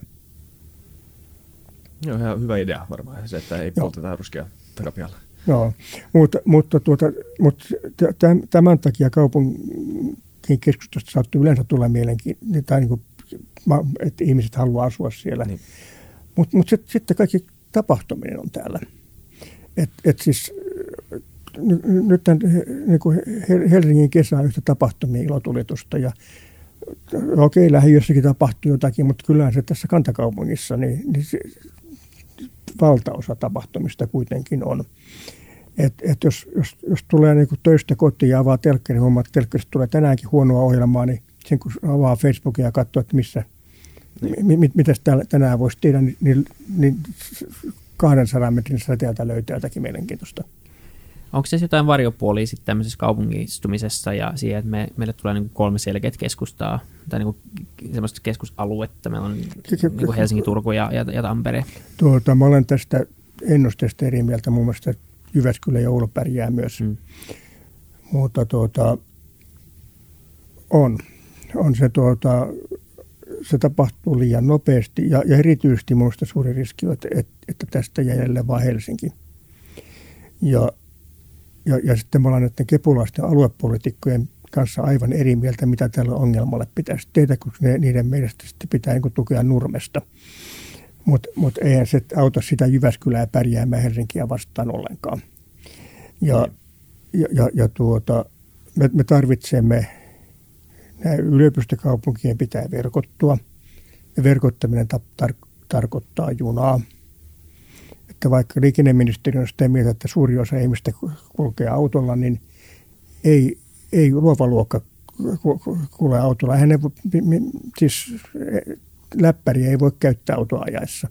Joo, ihan hyvä idea varmaan se, että ei polteta ruskia takapihalla. Joo, mutta, mutta, tuota, mutta tämän takia kaupungin keskustasta saattaa yleensä tulla mielenkiintoinen, tai niin kuin, että ihmiset haluaa asua siellä. Niin. Mutta mut sitten sit kaikki tapahtuminen on täällä. Et, et siis nyt niin kuin Helsingin kesä on yhtä tapahtumia ilotulitusta ja okei, lähiössäkin tapahtuu jotakin, mutta kyllähän se tässä kantakaupungissa, niin, niin se, valtaosa tapahtumista kuitenkin on. Et, et jos, jos, jos tulee niin töistä kotiin ja avaa telkkari, niin huomaa, että telkkarista tulee tänäänkin huonoa ohjelmaa, niin sen kun avaa Facebookia ja katsoo, että missä, niin. mi, mit, mitä tänään voisi tehdä, niin, niin, niin 200 metrin säteeltä löytää jotakin mielenkiintoista. Onko se jotain varjopuolia sitten tämmöisessä kaupungistumisessa ja siihen, että me, meille tulee niin kolme selkeät keskustaa tai niin semmoista keskusaluetta. Meillä on niin Helsinki, Turku ja, ja, ja Tampere. Tuota, mä olen tästä ennusteesta eri mieltä. Mun mielestä Jyväskylä ja Oulu pärjää myös. Hmm. Mutta tuota, on. On se, tuota, se tapahtuu liian nopeasti ja, ja erityisesti minusta suuri riski on, että, että tästä jäljelle vain Helsinki. Ja ja, ja sitten me ollaan näiden kepulaisten aluepolitiikkojen kanssa aivan eri mieltä, mitä tällä ongelmalle pitäisi tehdä, koska ne, niiden mielestä sitten pitää niin tukea nurmesta. Mutta mut eihän se auta sitä Jyväskylää pärjäämään Helsinkiä vastaan ollenkaan. Ja, ja, ja, ja tuota, me, me tarvitsemme, nämä yliopistokaupunkien pitää verkottua. Ja verkottaminen tar- tar- tarkoittaa junaa että vaikka liikenneministeriö on sitä mieltä, että suuri osa ihmistä kulkee autolla, niin ei, ei luova luokka kuule autolla. Hän ei, siis läppäriä ei voi käyttää autoa ajaessa.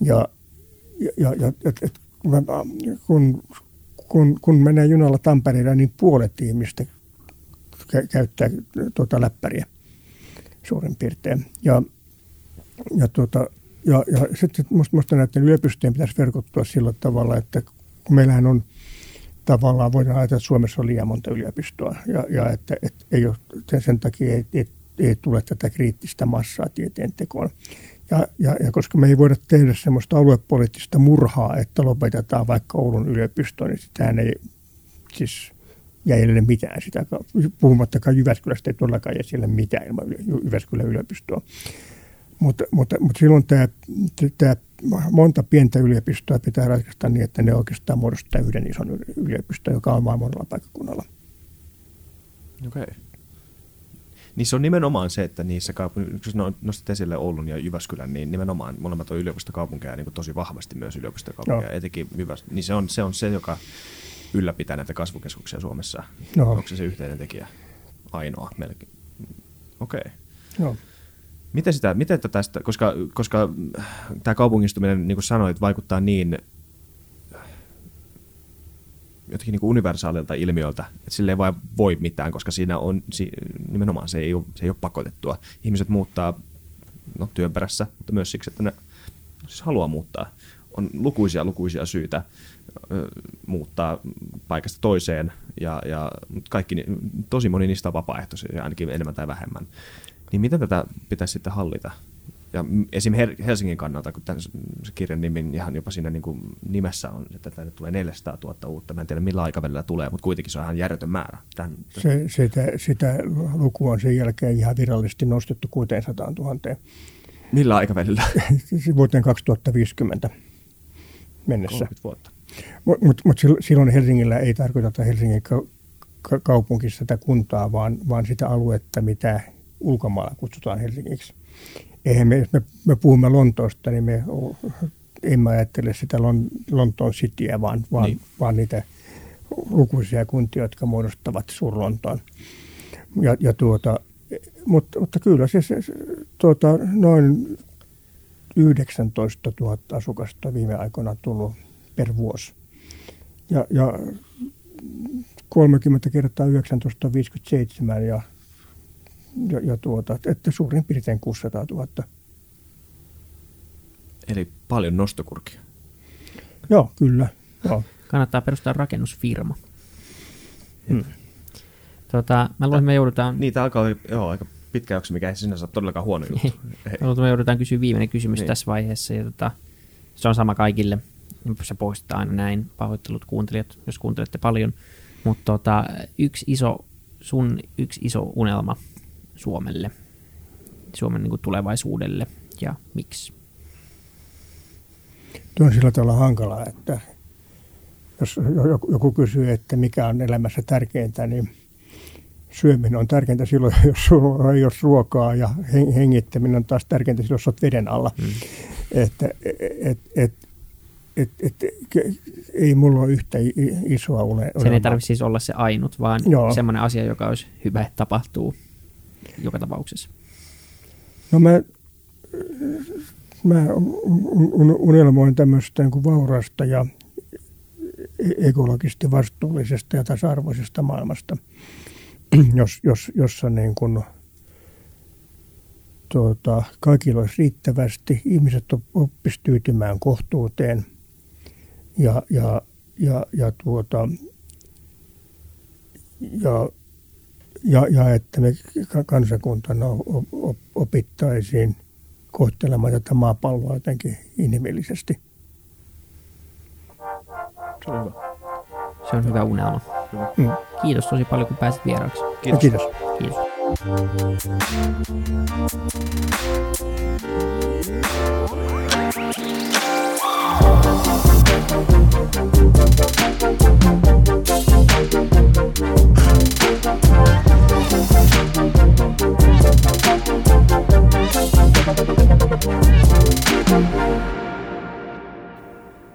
Ja, ja, ja et, kun, kun, kun menee junalla Tampereella, niin puolet ihmistä käyttää tuota läppäriä suurin piirtein. Ja, ja tuota, ja, ja sitten musta, musta näiden yliopistojen pitäisi verkottua sillä tavalla, että kun meillähän on tavallaan, voidaan ajatella, että Suomessa on liian monta yliopistoa ja, ja että, että ei ole, sen takia ei, ei, ei tule tätä kriittistä massaa tieteen tekoon. Ja, ja, ja koska me ei voida tehdä semmoista aluepoliittista murhaa, että lopetetaan vaikka Oulun yliopisto, niin sitähän ei siis jäljelle mitään sitä, puhumattakaan Jyväskylästä ei todellakaan jää siellä mitään ilman Jyväskylän yliopistoa. Mutta, mutta, mutta silloin tämä, tämä monta pientä yliopistoa pitää ratkaista niin, että ne oikeastaan muodostaa yhden ison yliopiston, joka on vain monella paikkakunnalla. Okei. Okay. Niin se on nimenomaan se, että niissä kaupungissa, kun nostit esille Oulun ja Jyväskylän, niin nimenomaan molemmat on yliopistokaupunkeja niin tosi vahvasti myös yliopistokaupunkeja, no. etenkin Jyväs, niin se on, se on se, joka ylläpitää näitä kasvukeskuksia Suomessa. No. Onko se se yhteinen tekijä? Ainoa melkein. Okei. Okay. No. Miten, sitä, miten tästä, koska, koska tämä kaupungistuminen, niin kuin sanoit, vaikuttaa niin jotenkin niin kuin universaalilta ilmiöltä, että sille ei vaan voi mitään, koska siinä on nimenomaan se ei ole, se ei ole pakotettua. Ihmiset muuttaa no, työn perässä, mutta myös siksi, että ne siis haluaa muuttaa. On lukuisia lukuisia syitä muuttaa paikasta toiseen, ja, ja kaikki, tosi moni niistä on vapaaehtoisia, ainakin enemmän tai vähemmän. Niin miten tätä pitäisi sitten hallita? Ja esim. Helsingin kannalta, kun tämän, se kirjan nimi ihan jopa siinä niin kuin nimessä on, että tänne tulee 400 000 uutta. Mä en tiedä millä aikavälillä tulee, mutta kuitenkin se on ihan järjetön määrä. Tämän, se, sitä, sitä lukua on sen jälkeen ihan virallisesti nostettu 600 000. Millä aikavälillä? Vuoteen 2050 mennessä. 30 vuotta. Mutta mut, mut silloin Helsingillä ei tarkoiteta Helsingin kaupunkissa tätä kuntaa, vaan, vaan sitä aluetta, mitä ulkomailla kutsutaan Helsingiksi. Eihän me, me, me puhumme Lontoosta, niin me emme ajattele sitä Lontoon Cityä, vaan, vaan, niin. vaan niitä lukuisia kuntia, jotka muodostavat Suur-Lontoon. Ja, ja tuota, mutta, mutta kyllä se, se tuota, noin 19 000 asukasta viime aikoina tullut per vuosi. Ja, ja 30 kertaa 19 57 ja ja, ja tuota, että suurin piirtein 600 000. Eli paljon nostokurkia. Joo, kyllä. Joo. Kannattaa perustaa rakennusfirma. Hmm. Tota, mä luulen, että me joudutaan... Niitä alkaa joo, aika pitkä jakso, mikä ei sinänsä ole todellakaan huono juttu. mä luulen, me joudutaan kysyä viimeinen kysymys niin. tässä vaiheessa. Ja tota, se on sama kaikille. Se poistetaan aina näin. Pahoittelut kuuntelijat, jos kuuntelette paljon. Mutta tota, yksi iso, sun yksi iso unelma Suomelle, Suomen niin kuin tulevaisuudelle ja miksi? Tuo on sillä tavalla hankalaa, että jos joku kysyy, että mikä on elämässä tärkeintä, niin syöminen on tärkeintä silloin, jos sulla ei ole ruokaa ja hengittäminen on taas tärkeintä silloin, jos olet veden alla. Mm. Että et, et, et, et, ei mulla ole yhtä isoa une. Sen ei tarvitse siis olla se ainut, vaan Joo. semmoinen asia, joka olisi hyvä, että tapahtuu joka tapauksessa. No mä, mä unelmoin tämmöistä niin kuin vaurasta ja ekologisesti vastuullisesta ja tasa-arvoisesta maailmasta, jos, jos, jossa niin kuin, tuota, kaikilla olisi riittävästi, ihmiset oppisivat tyytymään kohtuuteen ja, ja, ja, ja, tuota, ja, ja, ja että me kansakuntana opittaisiin kohtelemaan tätä maapalloa jotenkin inhimillisesti. Se on hyvä. Se on hyvä unelma. Hyvä. Mm. Kiitos tosi paljon, kun pääsit vieraaksi. Kiitos. Kiitos. Kiitos.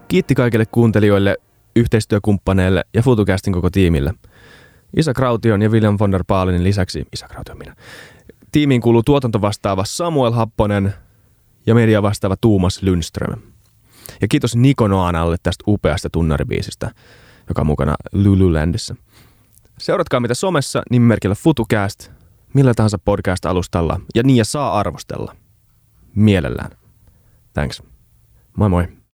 Kiitti kaikille kuuntelijoille, yhteistyökumppaneille ja FutuCastin koko tiimille. Isa Kraution ja William von der Baalinin lisäksi, Isa Kraution minä, tiimiin kuuluu tuotantovastaava Samuel Happonen ja media vastaava Tuumas Lundström. Ja kiitos Niko Noanalle tästä upeasta tunnaribiisistä, joka on mukana Lululandissä. Seuratkaa mitä somessa nimimerkillä FutuCast, millä tahansa podcast-alustalla ja niin ja saa arvostella. Mielellään. Thanks. Moi moi.